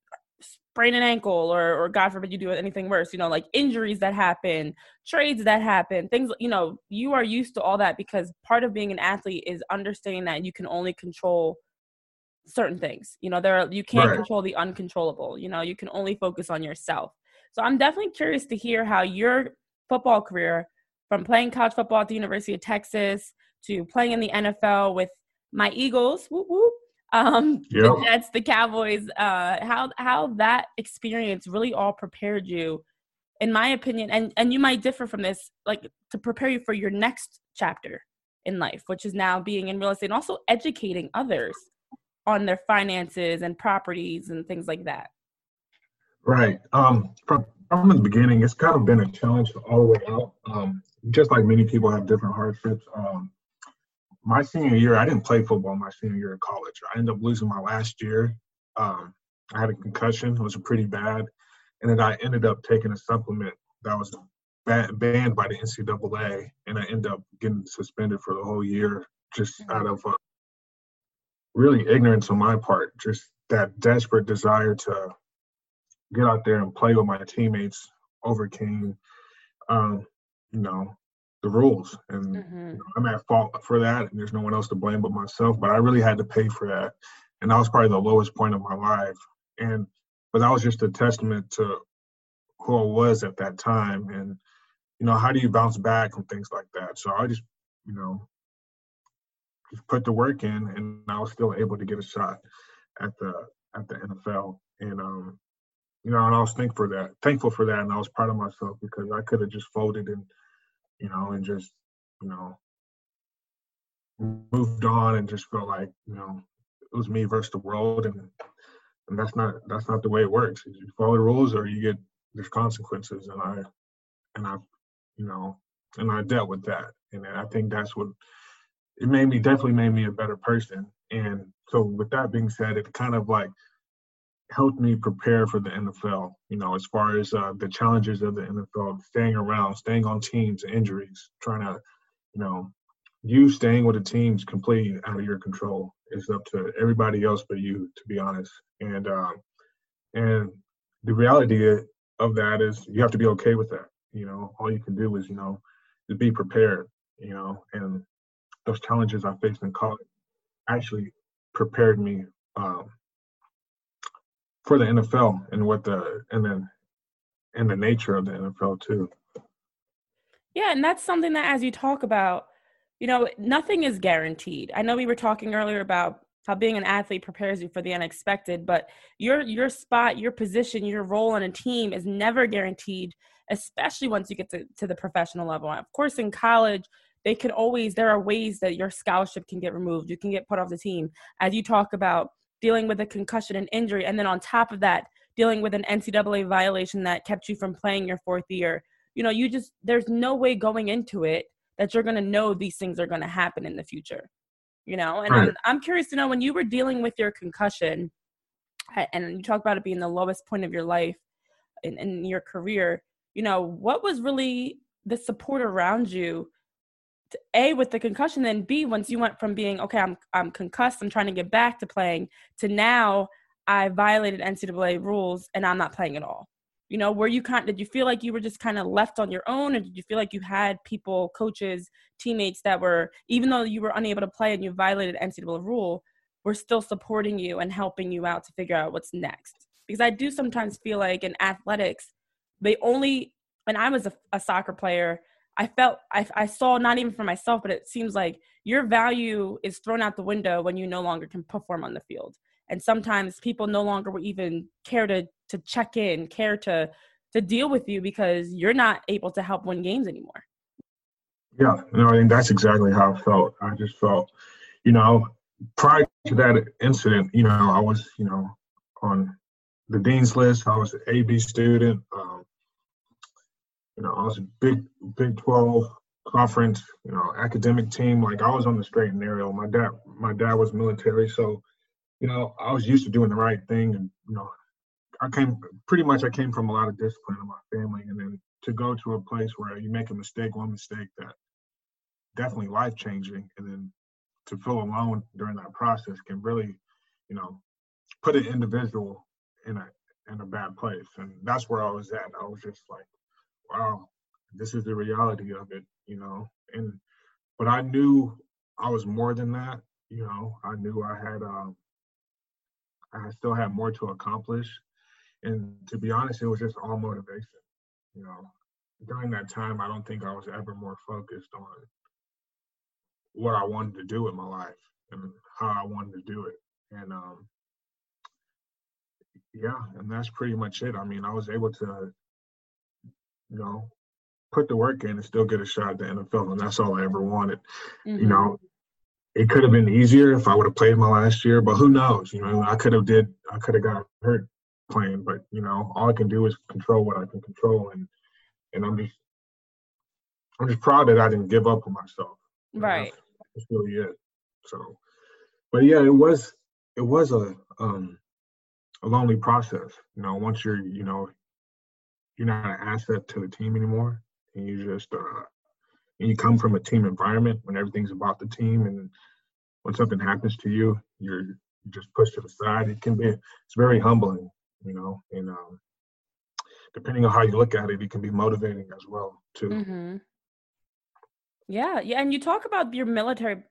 sprain an ankle or or god forbid you do anything worse you know like injuries that happen trades that happen things you know you are used to all that because part of being an athlete is understanding that you can only control certain things you know there are, you can't right. control the uncontrollable you know you can only focus on yourself so i'm definitely curious to hear how your football career from playing college football at the university of texas to playing in the nfl with my eagles whoop, whoop, um yep. the jets the cowboys uh how how that experience really all prepared you in my opinion and and you might differ from this like to prepare you for your next chapter in life which is now being in real estate and also educating others on their finances and properties and things like that? Right. Um, from from the beginning, it's kind of been a challenge all the way out. Um, just like many people have different hardships. Um, my senior year, I didn't play football my senior year of college. I ended up losing my last year. Um, I had a concussion. It was pretty bad. And then I ended up taking a supplement that was banned by the NCAA. And I ended up getting suspended for the whole year just out of uh, really ignorance on my part, just that desperate desire to get out there and play with my teammates overcame, um, you know, the rules. And mm-hmm. you know, I'm at fault for that, and there's no one else to blame but myself. But I really had to pay for that, and that was probably the lowest point of my life. And but that was just a testament to who I was at that time, and you know, how do you bounce back from things like that? So I just, you know, just put the work in, and I was still able to get a shot at the at the NFL. And um, you know, and I was thankful for that, thankful for that, and I was proud of myself because I could have just folded and you know, and just you know, moved on and just felt like you know it was me versus the world, and and that's not that's not the way it works. You follow the rules, or you get there's consequences, and I and I you know and I dealt with that, and I think that's what it made me definitely made me a better person. And so with that being said, it kind of like helped me prepare for the NFL, you know, as far as uh, the challenges of the NFL, staying around, staying on teams, injuries, trying to, you know, you staying with the team's completely out of your control. It's up to everybody else but you, to be honest. And um, and the reality of that is you have to be okay with that. You know, all you can do is, you know, is be prepared, you know, and those challenges I faced in college actually prepared me um, for the NFL and what the and then and the nature of the NFL too. Yeah, and that's something that as you talk about, you know, nothing is guaranteed. I know we were talking earlier about how being an athlete prepares you for the unexpected, but your your spot, your position, your role on a team is never guaranteed, especially once you get to, to the professional level. Of course, in college, they can always there are ways that your scholarship can get removed. You can get put off the team. As you talk about dealing with a concussion and injury, and then on top of that, dealing with an NCAA violation that kept you from playing your fourth year. You know, you just there's no way going into it that you're going to know these things are going to happen in the future you know and right. I'm, I'm curious to know when you were dealing with your concussion and you talk about it being the lowest point of your life in, in your career you know what was really the support around you a with the concussion then b once you went from being okay i'm i'm concussed i'm trying to get back to playing to now i violated ncaa rules and i'm not playing at all. You know were you kind did you feel like you were just kind of left on your own or did you feel like you had people coaches teammates that were even though you were unable to play and you violated ncaa rule were still supporting you and helping you out to figure out what's next? Because i do sometimes feel like in athletics they only when i was a, a soccer player i felt I, I saw not even for myself but it seems like your value is thrown out the window when you no longer can perform on the field. And sometimes people no longer will even care to to check in care to to deal with you because you're not able to help win games anymore. Yeah no I mean, that's exactly how i felt. I just felt you know prior to that incident you know i was you know on the dean's list. I was an ab student. Um, you know i was a big big 12 conference you know academic team like i was on the straight and narrow my dad my dad was military so you know, I was used to doing the right thing, and you know, I came pretty much. I came from a lot of discipline in my family, and then to go to a place where you make a mistake, one mistake that definitely life changing, and then to feel alone during that process can really, you know, put an individual in a in a bad place, and that's where I was at. I was just like, wow, this is the reality of it, you know, and but I knew I was more than that. You know, I knew I had um, I still had more to accomplish. And to be honest, it was just all motivation. You know, during that time, I don't think I was ever more focused on what I wanted to do with my life and how I wanted to do it. And um, yeah, and that's pretty much it. I mean, I was able to, you know, put the work in and still get a shot at the NFL, and that's all I ever wanted. Mm-hmm. You know, it could have been easier if I would have played my last year, but who knows? You know, I could have did I could have got hurt playing, but you know, all I can do is control what I can control, and and I'm just I'm just proud that I didn't give up on myself. Right. That's, that's really it. So, but yeah, it was it was a um a lonely process. You know, once you're you know you're not an asset to the team anymore, and you just uh and you come from a team environment when everything's about the team and when something happens to you you're just pushed to the side. It can be it's very humbling you know and um, depending on how you look at it it can be motivating as well too. Mm-hmm. yeah yeah and you talk about your military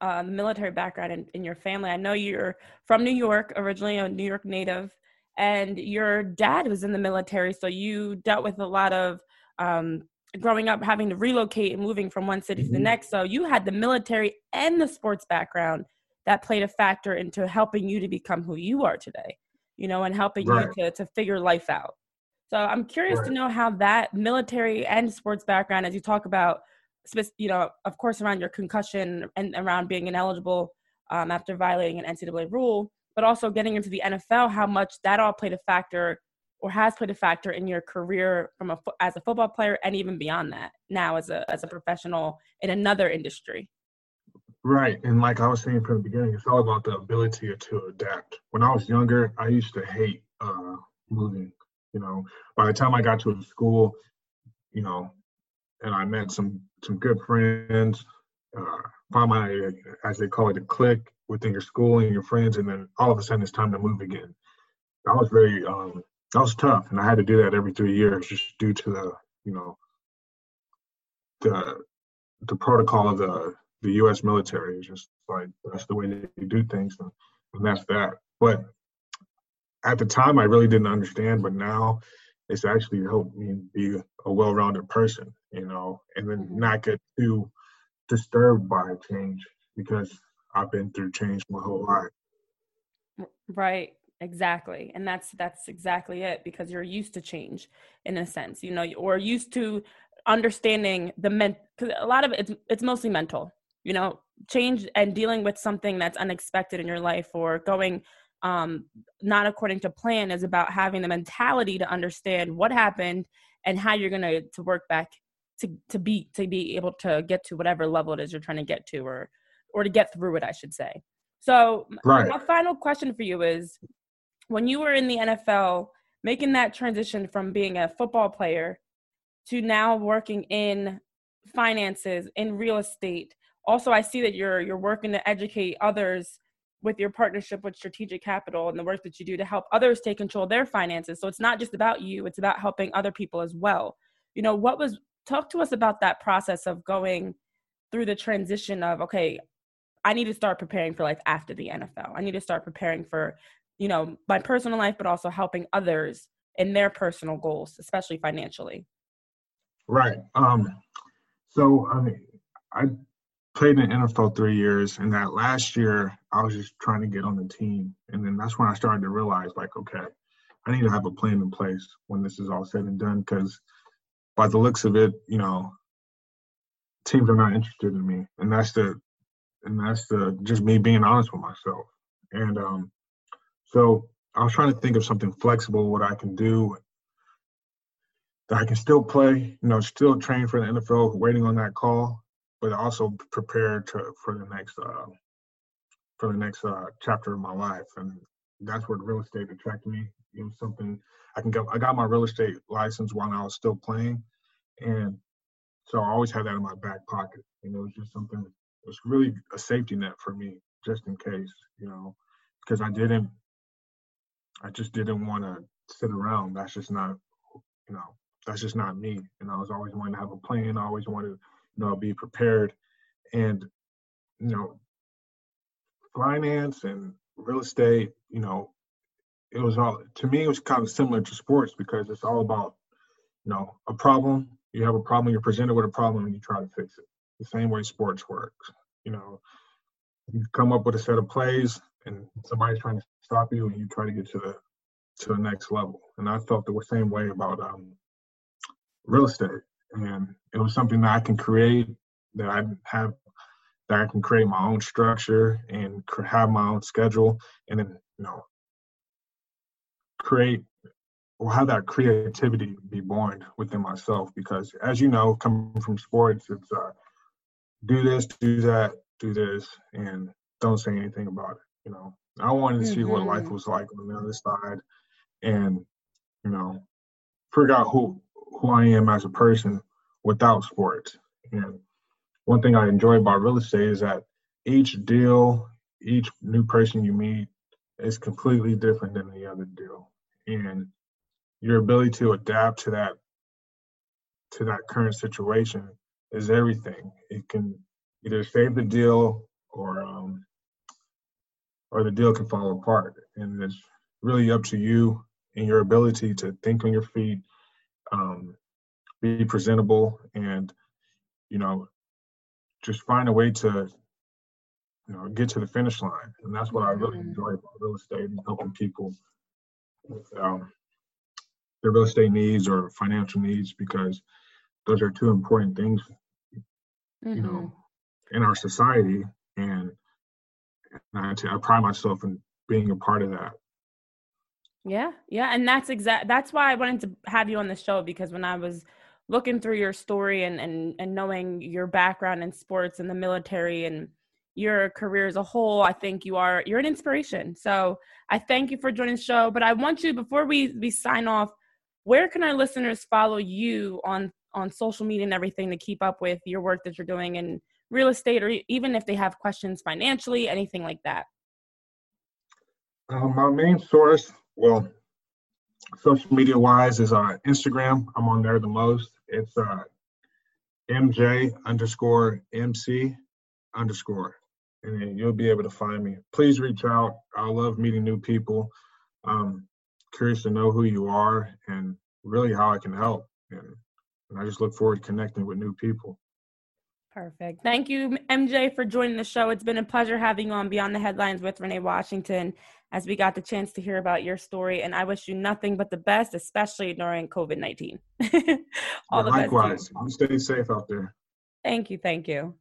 uh, military background in, in your family. I know you're from new york originally a new york native and your dad was in the military so you dealt with a lot of um, growing up having to relocate and moving from one city mm-hmm. to the mm-hmm. next. So you had the military and the sports background that played a factor into helping you to become who you are today, you know, and helping right. you to, to figure life out. So I'm curious right. to know how that military and sports background, as you talk about, you know, of course, around your concussion and around being ineligible um, after violating an NCAA rule, but also getting into the NFL, how much that all played a factor or has played a factor in your career from a as a football player and even beyond that now as a as a professional in another industry. Right and like i was saying from the beginning it's all about the ability to adapt. When i was younger i used to hate uh, moving you know. By the time i got to a school you know and i met some some good friends uh, found my as they call it a clique within your school and your friends and then all of a sudden it's time to move again i was very um, that was tough, and I had to do that every three years just due to the you know the the protocol of the the U.S. military. It's just like that's the way they do things, and, and that's that. But at the time, I really didn't understand, but now it's actually helped me be a well-rounded person, you know, and then mm-hmm. not get too disturbed by change because I've been through change my whole life. Right. Exactly. And that's that's exactly it because you're used to change in a sense, you know, or used to understanding the men cuz a lot of it, it's it's mostly mental. You know, change and dealing with something that's unexpected in your life or going um not according to plan is about having the mentality to understand what happened and how you're going to to work back to to be to be able to get to whatever level it is you're trying to get to or or to get through it I should say. So right. my final question for you is when you were in the NFL making that transition from being a football player to now working in finances in real estate also i see that you're you're working to educate others with your partnership with strategic capital and the work that you do to help others take control of their finances so it's not just about you it's about helping other people as well you know what was talk to us about that process of going through the transition of okay i need to start preparing for life after the nfl i need to start preparing for you know my personal life but also helping others in their personal goals especially financially. Right. Um so i mean i played in the NFL three years, and that last year I was just trying to get on the team, and then that's when I started to realize, like, okay, I need to have a plan in place when this is all said and done, because by the looks of it, you know, teams are not interested in me, and that's the, and that's the just me being honest with myself, and um, so I was trying to think of something flexible, what I can do that I can still play, you know, still train for the NFL, waiting on that call, but also prepare to, for the next uh, for the next uh, chapter of my life, and that's where real estate attracted me. It was something I can go. I got my real estate license while I was still playing, and so I always had that in my back pocket. And it was just something. It was really a safety net for me, just in case, you know, because I didn't. I just didn't want to sit around. That's just not, you know, that's just not me. And I was always wanting to have a plan. I always wanted to, you know, be prepared. And, you know, finance and real estate, you know, it was all, to me, it was kind of similar to sports because it's all about, you know, a problem. You have a problem, you're presented with a problem, and you try to fix it. The same way sports works. You know, you come up with a set of plays, and somebody's trying to stop you, and you try to get to the to the next level. And I felt the same way about um, real estate and it was something that I can create that I have that I can create my own structure and have my own schedule and then you know create or have that creativity be born within myself because as you know coming from sports it's uh do this do that do this and don't say anything about it you know I wanted to mm-hmm. see what life mm-hmm. was like on the other side and you know figure out who who I am as a person without sports. And one thing I enjoy about real estate is that each deal, each new person you meet is completely different than the other deal. And your ability to adapt to that to that current situation is everything. It can either save the deal or um, or the deal can fall apart. And it's really up to you and your ability to think on your feet, um, be presentable and you know just find a way to you know get to the finish line and that's what i really mm-hmm. enjoy about real estate and helping people with um, their real estate needs or financial needs because those are two important things mm-hmm. you know mm-hmm. in our society and, and I, I pride myself in being a part of that yeah yeah and that's exact that's why i wanted to have you on the show because when i was looking through your story and, and and knowing your background in sports and the military and your career as a whole i think you are you're an inspiration so i thank you for joining the show but i want you before we we sign off where can our listeners follow you on on social media and everything to keep up with your work that you're doing in real estate or even if they have questions financially anything like that uh, my main source well social media wise is uh, Instagram. I'm on there the most. It's uh, MJ underscore MC underscore. And you'll be able to find me. Please reach out. I love meeting new people. Um, curious to know who you are and really how I can help. And, and I just look forward to connecting with new people. Perfect. Thank you, MJ, for joining the show. It's been a pleasure having you on Beyond the Headlines with Renee Washington as we got the chance to hear about your story. And I wish you nothing but the best, especially during COVID 19. All the likewise. best. You stay safe out there. Thank you. Thank you.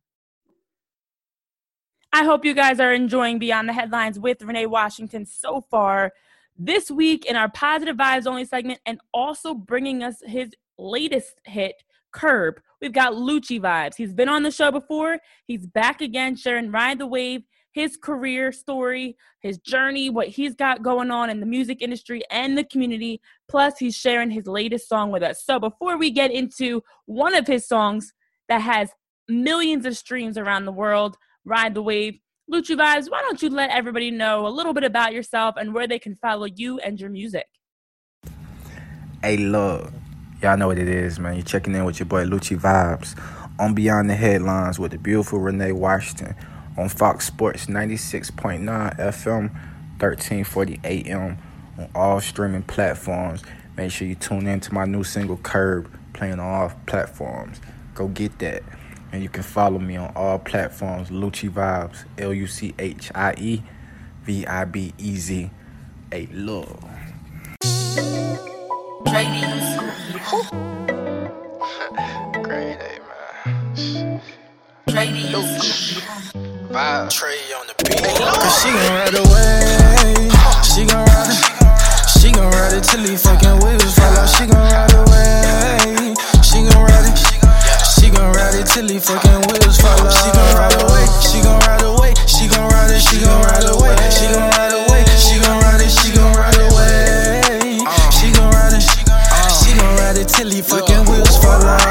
I hope you guys are enjoying Beyond the Headlines with Renee Washington so far this week in our Positive Vibes Only segment and also bringing us his latest hit, Curb. We've got Lucci Vibes. He's been on the show before. He's back again, sharing Ride the Wave, his career story, his journey, what he's got going on in the music industry and the community. Plus, he's sharing his latest song with us. So, before we get into one of his songs that has millions of streams around the world, Ride the Wave, Lucci Vibes, why don't you let everybody know a little bit about yourself and where they can follow you and your music? Hey, look, y'all know what it is, man. You're checking in with your boy Lucci Vibes on Beyond the Headlines with the beautiful Renee Washington on Fox Sports 96.9 FM, 1340 AM on all streaming platforms. Make sure you tune in to my new single Curb playing on all platforms. Go get that. And you can follow me on all platforms, Lucci Vibes, L U C H I E V I B E Z. A love. Green A, man. Vibe. Trey on the beat. Cause she gon' ride away. She gon' ride. She gon' ride it till he fucking wheels fall off. She gon' ride away. She gon' ride it She gon' ride it till he fucking wheels fall off. She gon' ride away, she gon' ride away, she gon' ride it, she gon' ride away, she gon' ride away, it fucking wheels fall off.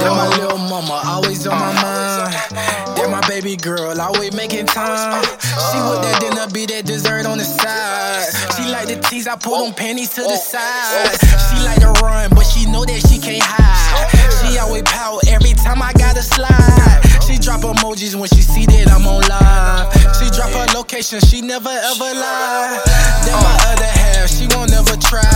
That my little mama always on my uh. mind. That my baby girl always making time. She with that dinner, be that dessert on the side. She like the tease, I pull them panties to the side. She like to run, but she know that she can't hide. She always pout every time I gotta slide. She drop emojis when she see that I'm on live. She drop her location, she never ever lie. Then my other half, she won't never try.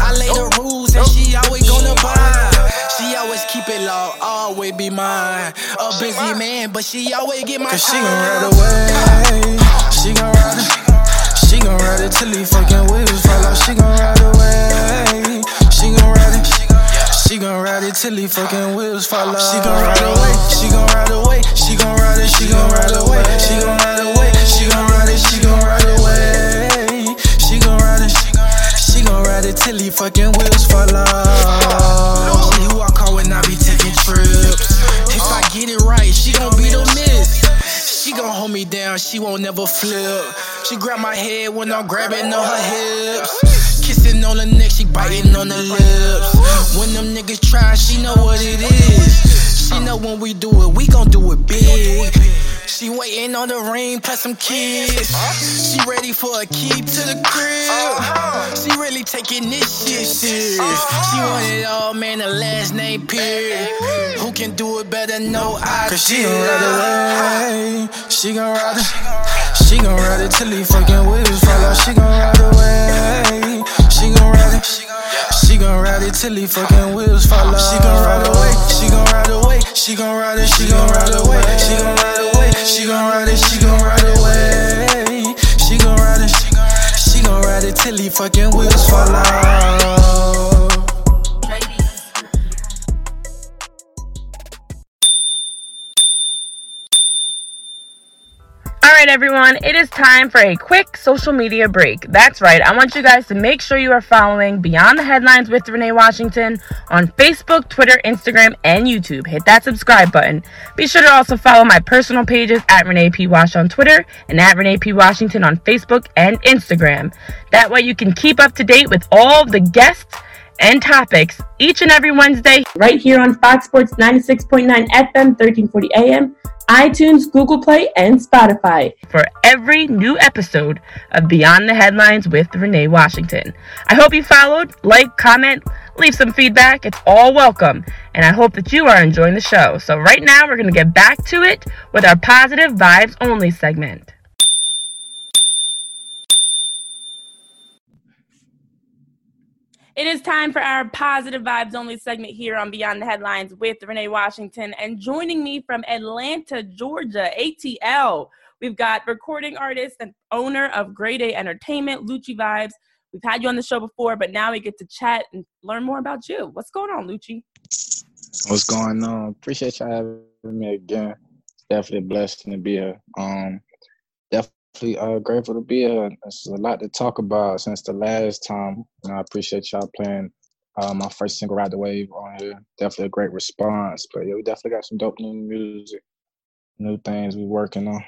I lay the rules and she always gonna buy. She always keep it low, always be mine. A busy man, but she always get my Cause she gon' ride away. She gon' ride. She gon' ride it till he fucking wheels fall off. She gon' ride away. She gon' ride it. She gon' ride it till he fucking wheels fall off. She gon' ride away, she gon' ride away, she gon' ride it, she gon' ride away, she gon' ride away, she gon' ride it, she gon' ride away, she gon' ride it, she gon' ride it till he fucking wheels fall off. She who I call when I be taking trips. If I get it right, she gon' be the miss. She gon' hold me down, she won't never flip. She grab my head when I'm grabbing on her hips. Kissing on the neck, she biting on the lips. When them niggas try, she know what it is. She know when we do it, we gon' do it big. She waiting on the ring, plus some kids. She ready for a key to the crib. She really taking this shit serious. She want it all, man, the last name period. Who can do it better? No, I Cause she gon' ride away. She gon' ride it. She gon' ride it till he fucking wheels fall off. She gon' ride away. She gon' ride it. She gon' ride it till he fucking wheels fall off. She gon' ride away. She gon' ride away. She gon' ride it. She gon' ride away. She gon' ride away. She gon' ride it, she gon' ride away. She gon' ride it, she gon' ride it till he fucking wheels fall off. Everyone, it is time for a quick social media break. That's right, I want you guys to make sure you are following Beyond the Headlines with Renee Washington on Facebook, Twitter, Instagram, and YouTube. Hit that subscribe button. Be sure to also follow my personal pages at Renee P. Wash on Twitter and at Renee P. Washington on Facebook and Instagram. That way, you can keep up to date with all the guests and topics each and every Wednesday right here on Fox Sports 96.9 FM, 1340 AM iTunes, Google Play, and Spotify for every new episode of Beyond the Headlines with Renee Washington. I hope you followed, like, comment, leave some feedback. It's all welcome. And I hope that you are enjoying the show. So, right now, we're going to get back to it with our positive vibes only segment. It is time for our positive vibes only segment here on Beyond the Headlines with Renee Washington. And joining me from Atlanta, Georgia, ATL, we've got recording artist and owner of Grade A Entertainment, Lucci Vibes. We've had you on the show before, but now we get to chat and learn more about you. What's going on, Lucci? What's going on? Appreciate you having me again. Definitely a blessing to be here. Um, definitely uh, grateful to be here. There's a lot to talk about since the last time. And I appreciate y'all playing uh, my first single Ride the Wave on here. Definitely a great response. But yeah, we definitely got some dope new music, new things we're working on.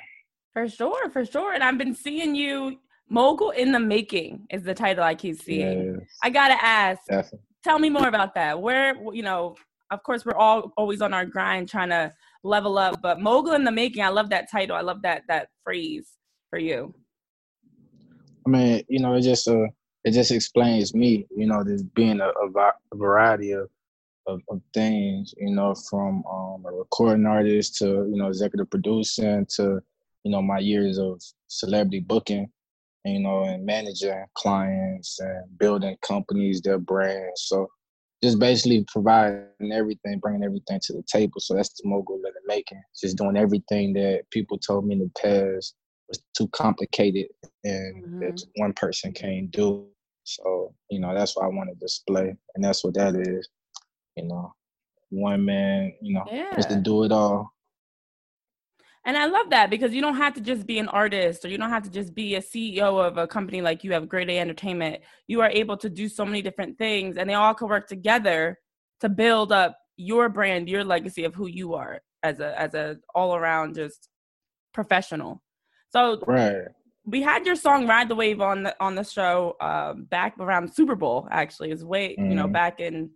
For sure, for sure. And I've been seeing you mogul in the making is the title I keep seeing. Yes. I gotta ask. Definitely. Tell me more about that. Where you know, of course we're all always on our grind trying to level up, but mogul in the making, I love that title. I love that that phrase for you? I mean, you know, it just uh, it just explains me. You know, there's being a, a variety of, of, of things. You know, from um, a recording artist to you know executive producing to you know my years of celebrity booking. You know, and managing clients and building companies, their brands. So just basically providing everything, bringing everything to the table. So that's the mogul living making. Just doing everything that people told me in the past was too complicated and mm-hmm. one person can't do. So, you know, that's what I want to display. And that's what that is. You know, one man, you know, yeah. just to do it all. And I love that because you don't have to just be an artist or you don't have to just be a CEO of a company like you have Grade A Entertainment. You are able to do so many different things and they all can work together to build up your brand, your legacy of who you are as a as a all around just professional. So right. we had your song "Ride the Wave" on the on the show uh, back around Super Bowl. Actually, is way mm-hmm. you know mm-hmm. back in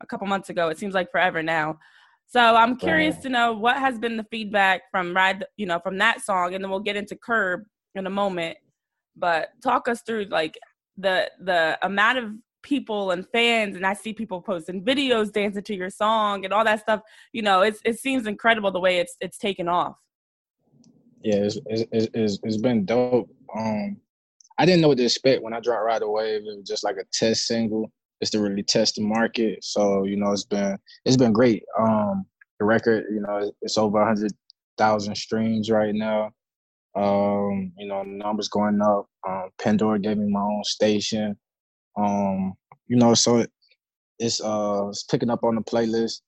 a couple months ago. It seems like forever now. So I'm curious right. to know what has been the feedback from Ride, you know, from that song, and then we'll get into Curb in a moment. But talk us through like the the amount of people and fans and I see people posting videos dancing to your song and all that stuff. You know, it's it seems incredible the way it's it's taken off yeah, it's, it's, it's, it's been dope. Um, I didn't know what to expect when I dropped Ride the Wave. It was just like a test single, just to really test the market. So you know, it's been it's been great. Um, the record, you know, it's over hundred thousand streams right now. Um, you know, numbers going up. Um, Pandora gave me my own station. Um, you know, so it, it's uh it's picking up on the playlist.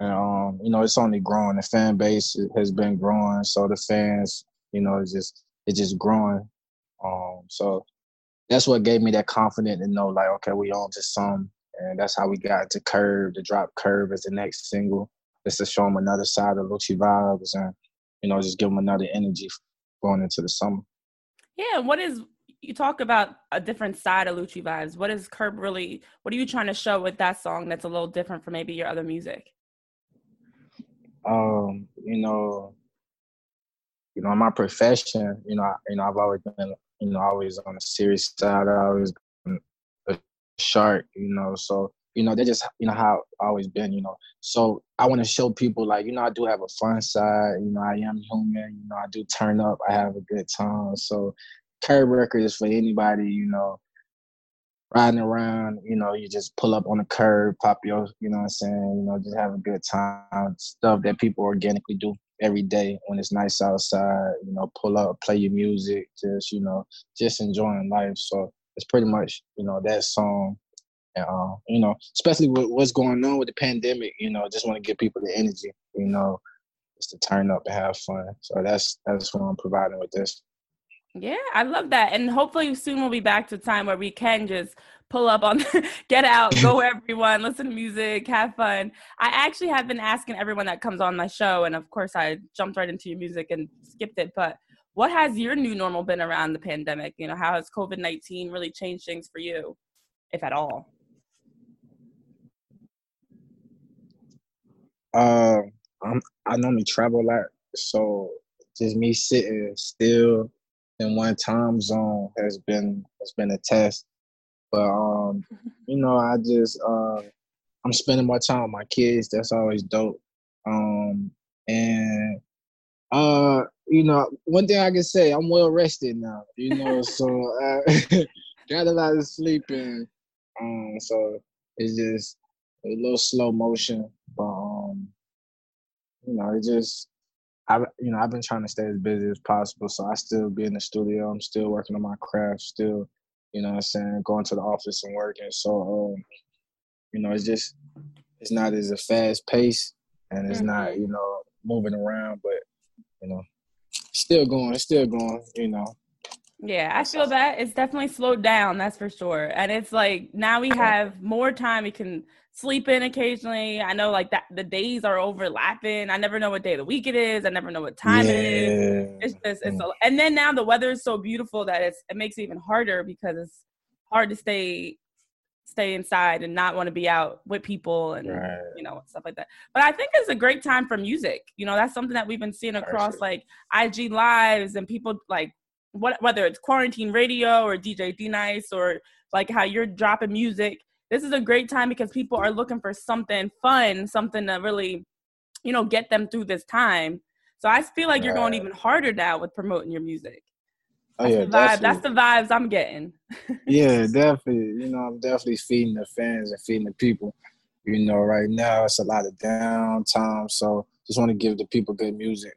And um, you know, it's only growing. The fan base has been growing, so the fans, you know, it's just it's just growing. Um, so that's what gave me that confidence to know, like, okay, we on to some, and that's how we got to Curb. to drop Curb as the next single, just to show them another side of Lucci vibes, and you know, just give them another energy going into the summer. Yeah, what is you talk about a different side of Lucci vibes? What is Curb really? What are you trying to show with that song that's a little different from maybe your other music? Um, you know, you know, my profession, you know, I, you know, I've always been, you know, always on the serious side. I always been a shark, you know. So, you know, they just, you know, how I've always been, you know. So I want to show people, like, you know, I do have a fun side. You know, I am human. You know, I do turn up. I have a good time. So, Curb Record is for anybody, you know, riding around, you know, you just pull up on the curb, pop your, you know what I'm saying, you know, just have a good time. Stuff that people organically do every day when it's nice outside, you know, pull up, play your music, just, you know, just enjoying life. So it's pretty much, you know, that song. And, uh, you know, especially with what's going on with the pandemic, you know, just want to give people the energy, you know, just to turn up and have fun. So that's that's what I'm providing with this. Yeah, I love that. And hopefully soon we'll be back to a time where we can just pull up on get out, go everyone, listen to music, have fun. I actually have been asking everyone that comes on my show, and of course I jumped right into your music and skipped it, but what has your new normal been around the pandemic? You know, how has COVID nineteen really changed things for you, if at all? Um, I'm, I normally travel a lot, so just me sitting still in one time zone has been has been a test. But um, you know, I just uh, I'm spending more time with my kids. That's always dope. Um, and uh, you know, one thing I can say, I'm well rested now. You know, so I got a lot of sleep and Um, so it's just a little slow motion, but um, you know, it just I you know I've been trying to stay as busy as possible, so I still be in the studio. I'm still working on my craft, still, you know, what I'm saying going to the office and working. So um, you know, it's just it's not as a fast pace, and it's mm-hmm. not you know moving around, but you know, still going, still going, you know. Yeah, I feel that it's definitely slowed down. That's for sure. And it's like now we have more time. We can sleep in occasionally. I know like that the days are overlapping. I never know what day of the week it is. I never know what time yeah. it is. It's just it's mm. so, and then now the weather is so beautiful that it's it makes it even harder because it's hard to stay stay inside and not want to be out with people and right. you know stuff like that. But I think it's a great time for music. You know, that's something that we've been seeing across like IG lives and people like what whether it's quarantine radio or DJ D Nice or like how you're dropping music. This is a great time because people are looking for something fun, something to really, you know, get them through this time. So I feel like you're going even harder now with promoting your music. Oh, That's yeah, the vibe. That's the vibes I'm getting. yeah, definitely. You know, I'm definitely feeding the fans and feeding the people. You know, right now it's a lot of downtime, so just want to give the people good music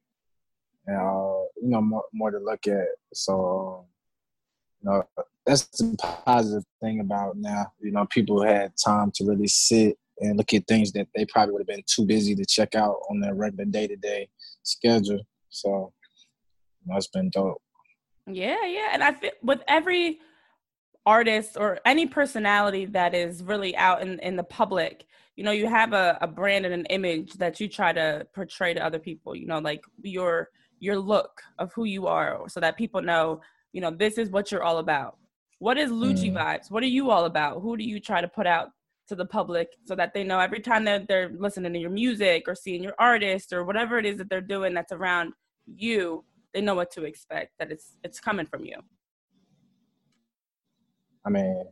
and uh, you know more, more to look at. So you know that's the positive thing about now. You know, people had time to really sit and look at things that they probably would have been too busy to check out on their regular day to day schedule. So you know, it's been dope. Yeah, yeah, and I feel with every artist or any personality that is really out in, in the public you know you have a, a brand and an image that you try to portray to other people you know like your your look of who you are so that people know, you know, this is what you're all about. What is Lucci mm. Vibes? What are you all about? Who do you try to put out to the public so that they know every time that they're listening to your music or seeing your artist or whatever it is that they're doing that's around you, they know what to expect, that it's it's coming from you. I mean,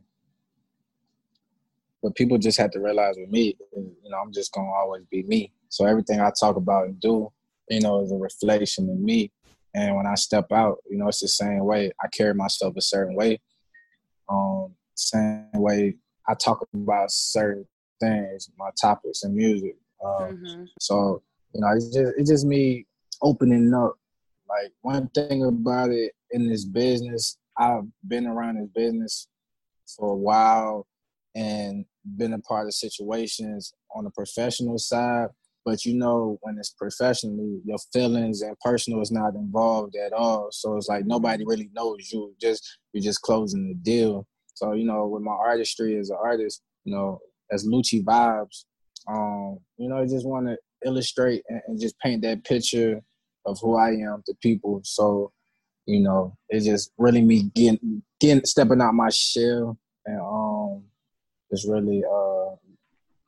but people just have to realize with me, you know, I'm just gonna always be me. So everything I talk about and do you know, is a reflection of me. And when I step out, you know, it's the same way. I carry myself a certain way. Um, same way I talk about certain things, my topics and music. Um, mm-hmm. So, you know, it's just it's just me opening up. Like one thing about it in this business, I've been around this business for a while and been a part of situations on the professional side but you know when it's professionally your feelings and personal is not involved at all. So it's like nobody really knows you. Just you're just closing the deal. So you know with my artistry as an artist you know as lucci vibes um you know i just want to illustrate and, and, just paint that picture of who i am to people. So you know it's just really me getting getting stepping out my shell and um just really uh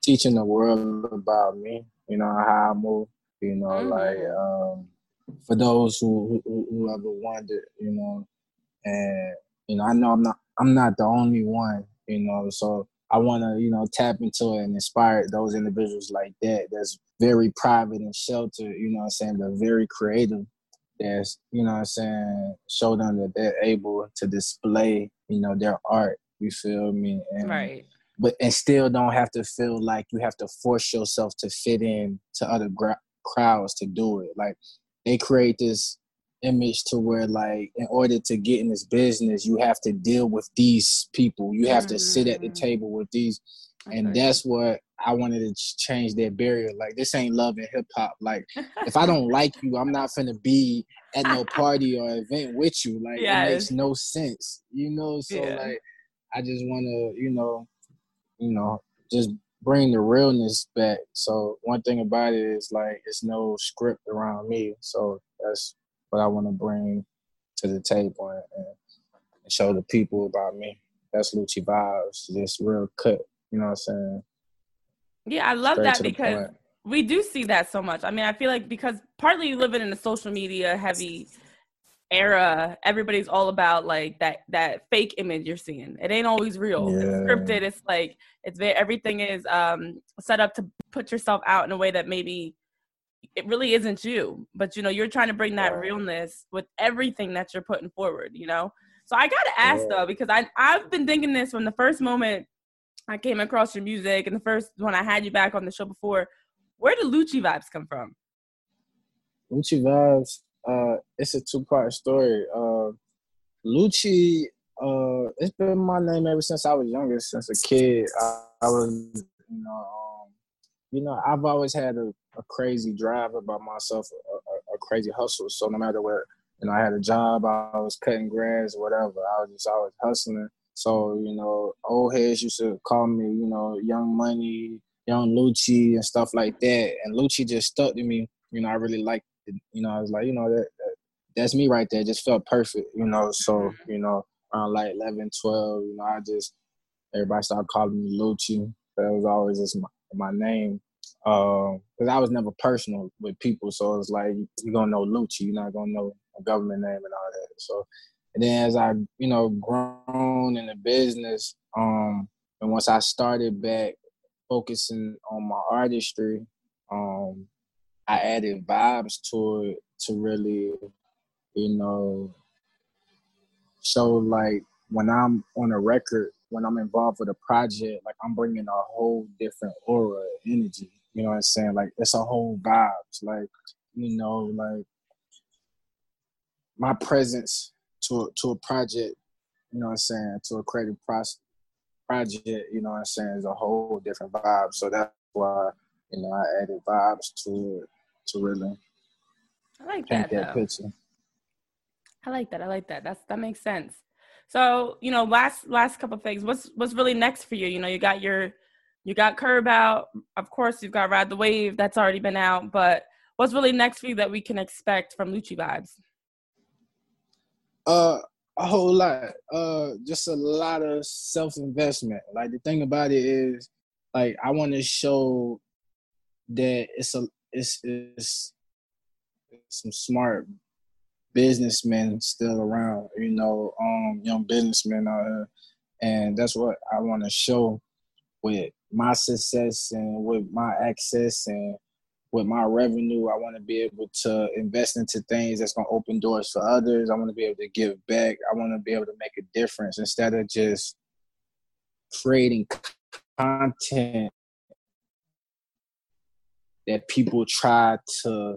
teaching the world about me you know how I move. You know, mm-hmm. like um, for those who, who who ever wondered, you know, and you know, I know I'm not I'm not the only one, you know, so I want to, you know, tap into it and inspire those individuals like that. That's very private and sheltered, you know I'm saying, but very creative. That's, you know I'm saying, show them that they're able to display, you know, their art. You feel me? And, right but and still don't have to feel like you have to force yourself to fit in to other gra- crowds to do it. Like they create this image to where like in order to get in this business you have to deal with these people you have to sit at the mm-hmm. table with these and okay. that's what i wanted to change that barrier like this ain't love and hip-hop like if i don't like you i'm not gonna be at no party or event with you like yes. it makes no sense you know so yeah. like i just want to you know you know, just bring the realness back. So one thing about it is like it's no script around me. So that's what I want to bring to the table and, and, show the people about me. That's Lucci vibes, just real cut. You know what I'm saying? Yeah, I love Straight that because we do see that so much. I mean, I feel like because partly living in a social media heavy era, everybody's all about like that that fake image you're seeing. It ain't always real. Yeah. It's scripted. It's like it's very, everything is um set up to put yourself out in a way that maybe it really isn't you. But you know, you're trying to bring that realness with everything that you're putting forward, you know? So I gotta ask yeah. though, because I I've been thinking this from the first moment I came across your music, and the first when I had you back on the show before, where did Lucci vibes come from? Lucci vibes. Uh, it's a two part story. Uh, Lucci. Uh, it's been my name ever since I was younger. Since a kid, I, I was, you know, um, you know, I've always had a, a crazy drive about myself, a, a, a, crazy hustle. So no matter where, you know, I had a job, I was cutting grass, or whatever. I was just always hustling. So, you know, old heads used to call me, you know, Young Money, Young Lucci and stuff like that. And Lucci just stuck to me. You know, I really liked. You know, I was like, you know, that, that that's me right there. It just felt perfect, you know. So, you know, around like 11, 12, you know, I just, everybody started calling me Lucci. That was always just my, my name. Because um, I was never personal with people. So it's like, you're going to know Lucci. You're not going to know a government name and all that. So and then as I, you know, grown in the business, um, and once I started back focusing on my artistry, um, I added vibes to it to really, you know, show like when I'm on a record, when I'm involved with a project, like I'm bringing a whole different aura, energy. You know what I'm saying? Like it's a whole vibes. Like you know, like my presence to a, to a project, you know what I'm saying, to a creative process project, you know what I'm saying, is a whole different vibe. So that's why, you know, I added vibes to it to really I like paint that, that picture. I like that. I like that. That's that makes sense. So, you know, last last couple things. What's what's really next for you? You know, you got your you got Curb out. Of course, you've got Ride the Wave that's already been out, but what's really next for you that we can expect from Lucci Vibes? Uh, a whole lot. Uh, just a lot of self investment. Like the thing about it is, like I want to show that it's a it's it's some smart businessmen still around. You know, um, young businessmen out here, and that's what I want to show with my success and with my access and with my revenue, I want to be able to invest into things that's going to open doors for others. I want to be able to give back. I want to be able to make a difference instead of just creating content that people try to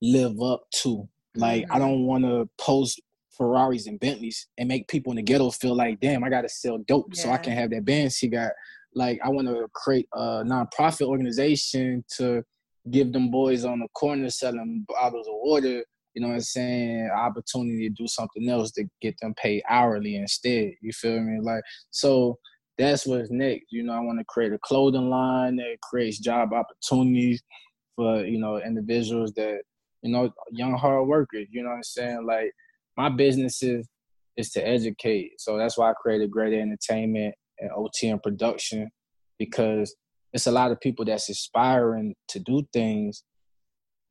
live up to. Like, I mm-hmm. don't want to post Ferraris and Bentleys and make people in the ghetto feel like, damn, I got to sell dope yeah. so I can have that Benz he got. Like, I want to create a nonprofit organization to give them boys on the corner selling bottles of water, you know what I'm saying, opportunity to do something else to get them paid hourly instead. You feel me? Like so that's what's next. You know, I want to create a clothing line that creates job opportunities for, you know, individuals that, you know, young hard workers, you know what I'm saying? Like my business is is to educate. So that's why I created Grade A Entertainment and OTM production because it's a lot of people that's aspiring to do things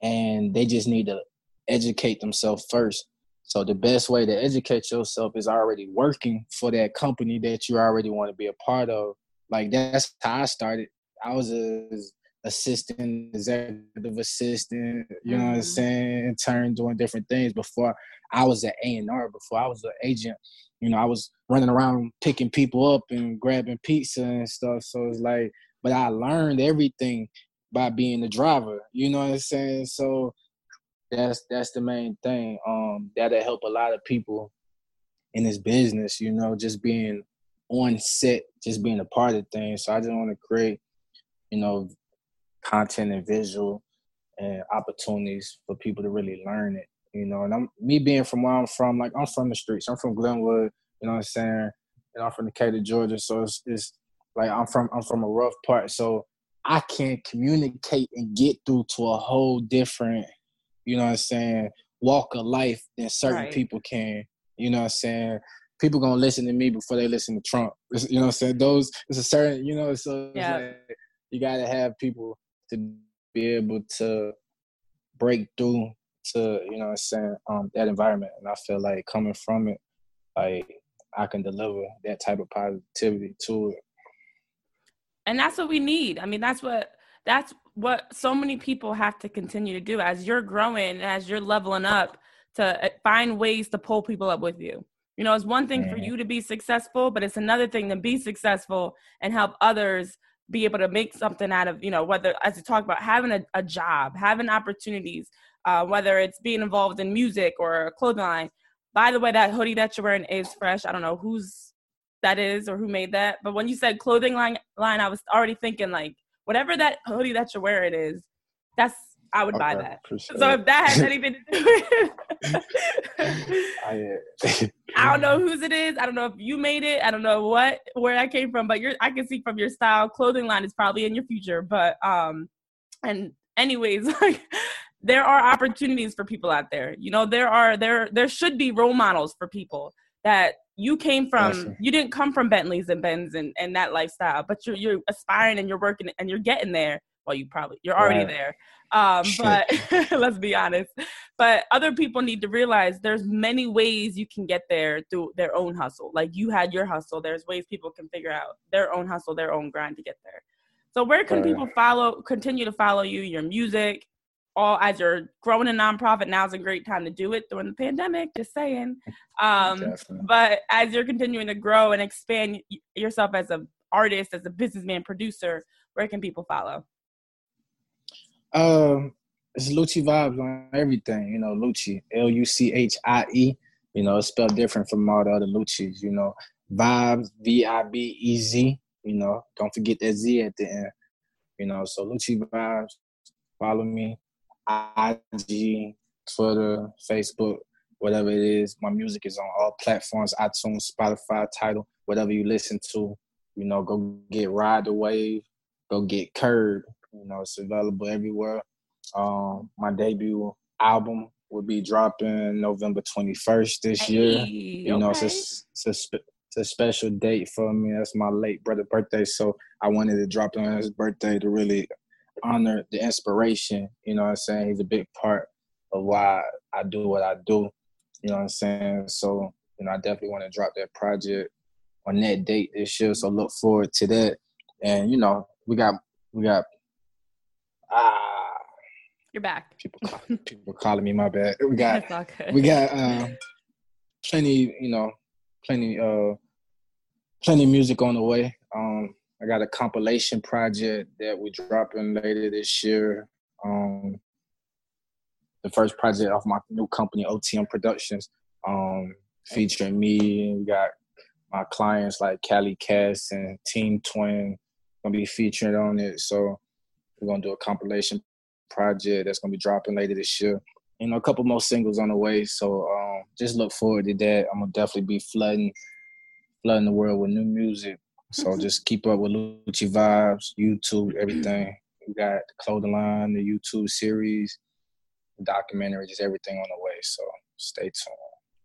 and they just need to educate themselves first. So the best way to educate yourself is already working for that company that you already want to be a part of. Like that's how I started. I was a assistant, executive assistant, you know what I'm mm-hmm. saying, in turn doing different things before I was at A and R, before I was an agent. You know, I was running around picking people up and grabbing pizza and stuff. So it's like but I learned everything by being the driver. You know what I'm saying? So that's that's the main thing. Um, that'll help a lot of people in this business. You know, just being on set, just being a part of things. So I just want to create, you know, content and visual and opportunities for people to really learn it. You know, and I'm me being from where I'm from, like I'm from the streets. I'm from Glenwood. You know what I'm saying? And I'm from the Decatur, Georgia. So it's, it's like I'm from I'm from a rough part, so I can communicate and get through to a whole different, you know what I'm saying, walk of life than certain right. people can. You know what I'm saying? People gonna listen to me before they listen to Trump. You know what I'm saying? Those it's a certain, you know, so yeah. Like, you gotta have people to be able to break through to, you know what I'm saying, um, that environment. And I feel like coming from it, like I can deliver that type of positivity to it and that's what we need i mean that's what that's what so many people have to continue to do as you're growing as you're leveling up to uh, find ways to pull people up with you You know, it's one thing for you to be successful, but it's another thing to be successful and help others be able to make something out of, you know, whether, as you talk about, having a, a job, having opportunities, uh, whether it's being involved in music or a clothing line. By the way, that hoodie that you're wearing is fresh. I don't know who's that is or who made that, but when you said clothing line, line, I was already thinking like whatever that hoodie that you're wearing is, that's I would okay, buy that. So if that has anything to do with I, I don't know whose it is. I don't know if you made it. I don't know what where that came from, but you're I can see from your style, clothing line is probably in your future. But um and anyways, like there are opportunities for people out there. You know, there are there there should be role models for people that you came from you didn't come from Bentleys and Benz and, and that lifestyle, but you're you're aspiring and you're working and you're getting there. Well, you probably you're already right. there. Um, but let's be honest. But other people need to realize there's many ways you can get there through their own hustle. Like you had your hustle. There's ways people can figure out their own hustle, their own grind to get there. So where can right. people follow continue to follow you, your music, all as you're growing a nonprofit, now's a great time to do it during the pandemic. Just saying. Um, but as you're continuing to grow and expand yourself as an artist, as a businessman, producer, where can people follow? Um, it's Lucci vibes on everything. You know, Lucci, L U C H I E. You know, it's spelled different from all the other Luccis. You know, vibes, V I B E Z. You know, don't forget that Z at the end. You know, so Lucci vibes. Follow me. IG, Twitter, Facebook, whatever it is. My music is on all platforms, iTunes, Spotify, Tidal, whatever you listen to. You know, go get Ride the Wave, go get Curb. You know, it's available everywhere. Um, my debut album will be dropping November 21st this hey, year. You know, it's, a, it's, a, it's a special date for me. That's my late brother' birthday, so I wanted to drop it on his birthday to really honor the inspiration. You know what I'm saying? He's a big part of why I do what I do. You know what I'm saying? So, you know, I definitely want to drop that project on that date this year. So look forward to that. And, you know, we got we got ah You're back. People call, people calling me my bad. We got we got um plenty, you know, plenty uh plenty music on the way. Um I got a compilation project that we're dropping later this year. Um, the first project off my new company, OTM Productions, um, featuring me. We got my clients like Cali Cass and Team Twin gonna be featured on it. So we're gonna do a compilation project that's gonna be dropping later this year. You know, a couple more singles on the way. So um, just look forward to that. I'm gonna definitely be flooding, flooding the world with new music so just keep up with Lucci Vibes, YouTube, everything. We got the clothing line, the YouTube series, the documentary, just everything on the way. So stay tuned.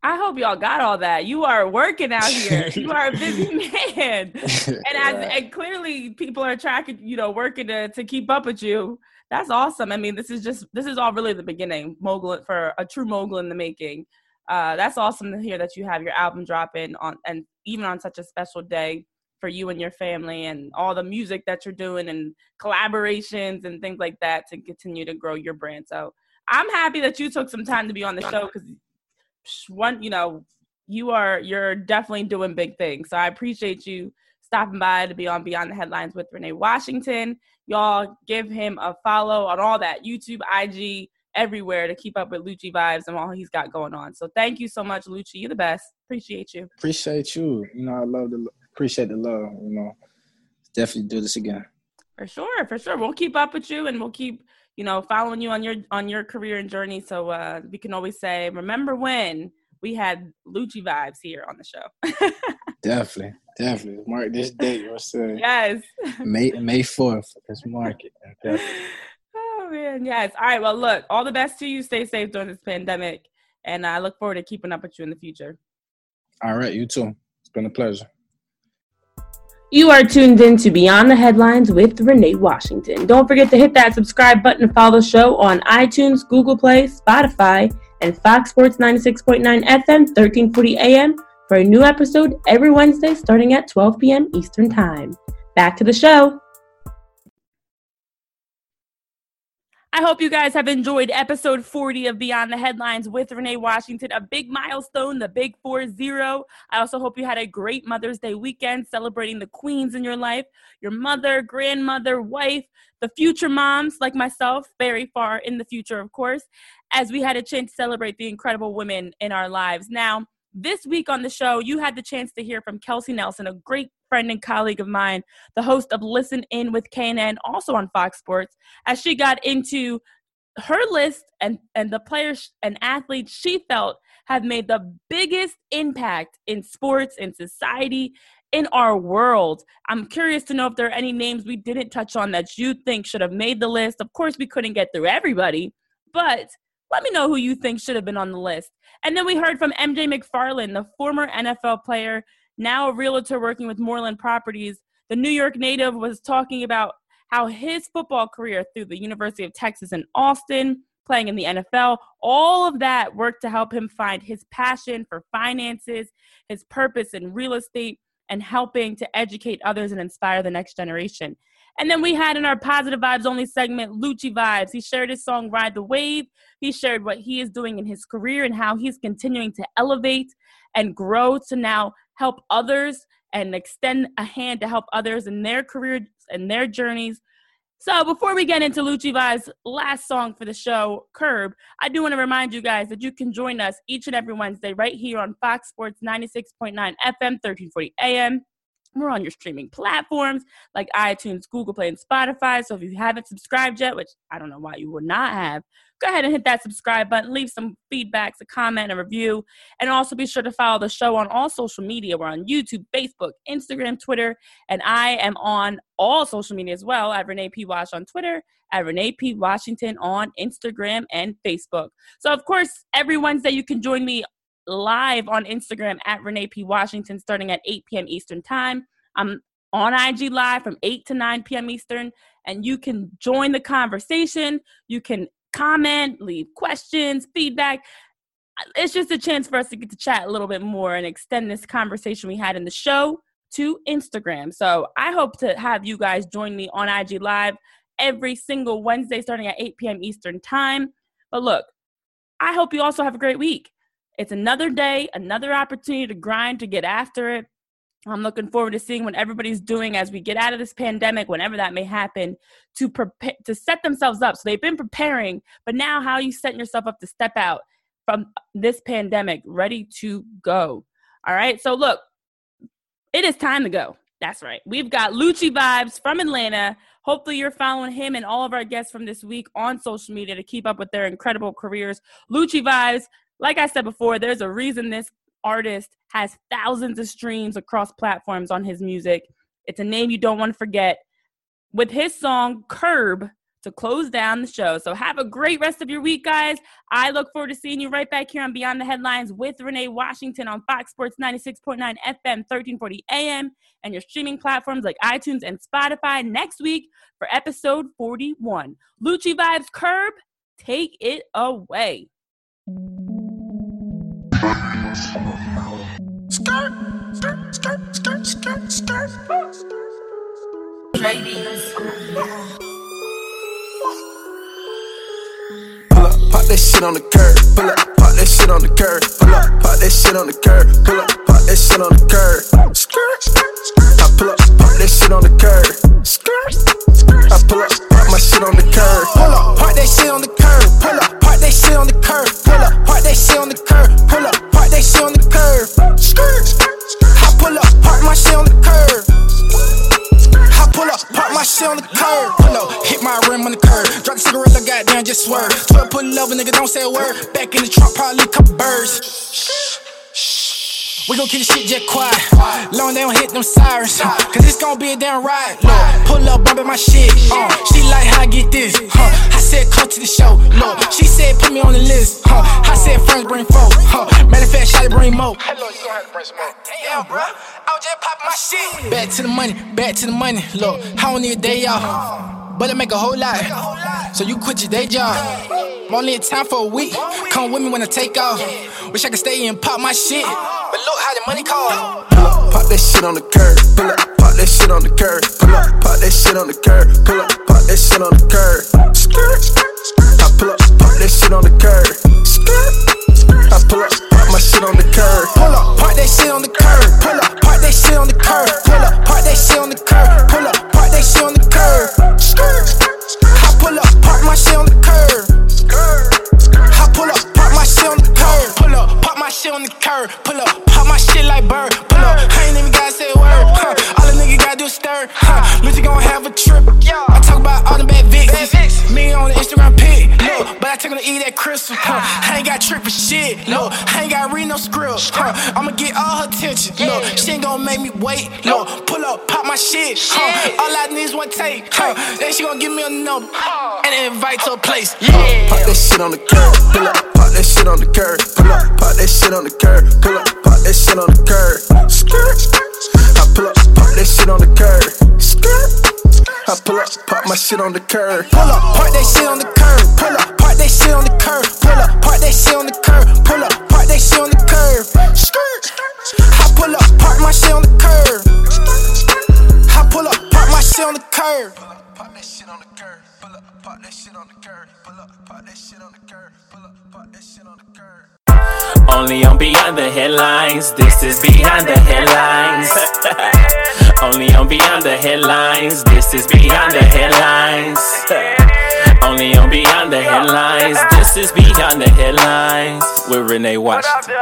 I hope y'all got all that. You are working out here. you are a busy man, and as and clearly people are tracking, you know, working to to keep up with you. That's awesome. I mean, this is just this is all really the beginning. Mogul for a true mogul in the making. Uh, that's awesome to hear that you have your album dropping on and even on such a special day for you and your family and all the music that you're doing and collaborations and things like that to continue to grow your brand. So I'm happy that you took some time to be on the show because one, you know, you are you're definitely doing big things. So I appreciate you stopping by to be on Beyond the Headlines with Renee Washington. Y'all give him a follow on all that YouTube, IG, everywhere to keep up with Lucci vibes and all he's got going on. So thank you so much, Lucci. You're the best. Appreciate you. Appreciate you. You know, I love the appreciate the love. You know, definitely do this again. For sure, for sure. We'll keep up with you, and we'll keep you know following you on your on your career and journey. So uh, we can always say, remember when we had Lucci vibes here on the show. definitely, definitely. Mark this date. What's the yes? May May fourth. Let's mark it. Oh man, yes. All right. Well, look, all the best to you. Stay safe during this pandemic, and I look forward to keeping up with you in the future. All right, you too. It's been a pleasure. You are tuned in to Beyond the Headlines with Renee Washington. Don't forget to hit that subscribe button and follow the show on iTunes, Google Play, Spotify, and Fox Sports 96.9 FM, 1340 AM for a new episode every Wednesday starting at 12 p.m. Eastern Time. Back to the show. I hope you guys have enjoyed episode 40 of Beyond the Headlines with Renee Washington, a big milestone, the big 4 0. I also hope you had a great Mother's Day weekend celebrating the queens in your life, your mother, grandmother, wife, the future moms like myself, very far in the future, of course, as we had a chance to celebrate the incredible women in our lives. Now, this week on the show, you had the chance to hear from Kelsey Nelson, a great friend and colleague of mine, the host of Listen In with KNN, also on Fox Sports, as she got into her list and, and the players and athletes she felt have made the biggest impact in sports, in society, in our world. I'm curious to know if there are any names we didn't touch on that you think should have made the list. Of course, we couldn't get through everybody, but let me know who you think should have been on the list. And then we heard from MJ McFarland, the former NFL player now a realtor working with Moreland Properties, the New York native was talking about how his football career through the University of Texas in Austin, playing in the NFL, all of that worked to help him find his passion for finances, his purpose in real estate, and helping to educate others and inspire the next generation. And then we had in our positive vibes only segment, Lucci Vibes. He shared his song Ride the Wave. He shared what he is doing in his career and how he's continuing to elevate and grow to now help others and extend a hand to help others in their careers and their journeys. So before we get into Lucci Vibes' last song for the show, Curb, I do want to remind you guys that you can join us each and every Wednesday right here on Fox Sports 96.9 FM, 1340 AM. We're on your streaming platforms like iTunes, Google Play, and Spotify. So if you haven't subscribed yet, which I don't know why you would not have, go ahead and hit that subscribe button, leave some feedbacks, a comment, a review, and also be sure to follow the show on all social media. We're on YouTube, Facebook, Instagram, Twitter, and I am on all social media as well at Renee P. Wash on Twitter, at Renee P. Washington on Instagram and Facebook. So, of course, every Wednesday you can join me live on Instagram at Renee P. Washington starting at 8 p.m. Eastern Time. I'm on IG Live from 8 to 9 p.m. Eastern, and you can join the conversation. You can comment, leave questions, feedback. It's just a chance for us to get to chat a little bit more and extend this conversation we had in the show to Instagram. So I hope to have you guys join me on IG Live every single Wednesday starting at 8 p.m. Eastern Time. But look, I hope you also have a great week. It's another day, another opportunity to grind, to get after it. I'm looking forward to seeing what everybody's doing as we get out of this pandemic, whenever that may happen, to prepare to set themselves up. So they've been preparing, but now how you setting yourself up to step out from this pandemic, ready to go? All right. So look, it is time to go. That's right. We've got Lucci Vibes from Atlanta. Hopefully, you're following him and all of our guests from this week on social media to keep up with their incredible careers. Lucci Vibes, like I said before, there's a reason this artist has thousands of streams across platforms on his music. It's a name you don't want to forget. With his song Curb to close down the show. So have a great rest of your week, guys. I look forward to seeing you right back here on Beyond the Headlines with Renee Washington on Fox Sports 96.9 FM, 1340 AM, and your streaming platforms like iTunes and Spotify next week for episode 41. Lucci Vibes Curb, take it away. Skirt, skirt, skirt, skirt, skirt, skirt. Pull up, pop that shit on the curb. Pull up, pop that shit on the curb. Pull up, pop that shit on the curb. Pull up, pop that shit on the curb. Skirt, skirt, skirt. I pull up, pop that shit on the curb. Skirt, skirt. I pull up, pop my shit on the curb. Pull up, pop that shit on the curb. Pull up, pop that shit on the curb. Pull up, pop that shit on the curb. Pull up, pop that shit on the curb. Skirt. I pull up, park my shit on the curb. I pull up, park my shit on the curb. Pull up, hit my rim on the curb. Drop the cigarette, like goddamn, just swerve. 12 put love, nigga, don't say a word. Back in the trunk, probably a couple birds. We gon' keep the shit just quiet. Long they don't hit them sirens. Cause it's gon' be a damn ride. Look, pull up, bumpin' my shit. Uh, she like how I get this. Huh. I said, come to the show. Look, she said, put me on the list. Huh. I said, friends bring four. Huh. Matter of fact, shawty bring more. Hello, you gon' have to bring some more. Damn, bro. I was just poppin' my shit. Back to the money, back to the money. Look, I don't need a day off. But I make a whole lot. So you quit your day job. I'm only in time for a week. Come with me when I take off. Wish I could stay and pop my shit. Uh-huh. But look how the money call. Pull up, pop that shit on the curb. Pull up, pop that shit on the curb. Pull up, pop that shit on the curb. Pull up, pop that shit on the curb. Skirt, skirt, skirt. I pull up, pop that shit on the curb. I pull up, pop my shit on the curb. Pull up, park that shit on the curb. Pull up, park that shit on the curb. Pull up, park that shit on the curb. Pull up, park that shit on the curb. I pull up, park my shit on the curb. I pull up, park my shit on the curb. Pull up, park my shit on the curb. Pull up, pop my shit like bird. Pull up, I ain't even gotta say a word. Huh. All the niggas gotta do is stir. Huh. Lucci gon' have a trip. I talk about all the bad Vicks. Me on the Instagram pic. Look, but I took her to eat that crystal. Huh. I ain't got trick for shit. Look, I ain't gotta read no script. Huh. I'ma get all her attention. Look, she ain't gon' make me wait. Look, pull up, pop my shit. Huh. All I need is one take. Huh. Then she gon' give me a number and an invite to a place. Yeah. Pop that shit on the curb. Pull up, pop that shit on the curb. Pull up, pop that shit on the curb. Pull up, pop that shit on the curb. Skirt. I pull up, pop that shit on the curb. Skirt. I pull up, pop my shit on the curb. Pull up, park that shit on the curb. Pull up, park that shit on the curb. Pull up, park that shit on the curb. Pull up, park that shit on the curb. Skirt. I pull up, park my shit on the curb. I pull up, park my shit on the curb. Pull up, park that shit on the curb. Pull up, park that shit on the curb. Pull up, park that shit on the curb. Pull up, park that shit on the curb. Only on Beyond the Headlines. This is Beyond the Headlines. Only on Beyond the Headlines. This is Beyond the Headlines. Only on Beyond the Headlines. This is Beyond the Headlines with Renee Washington.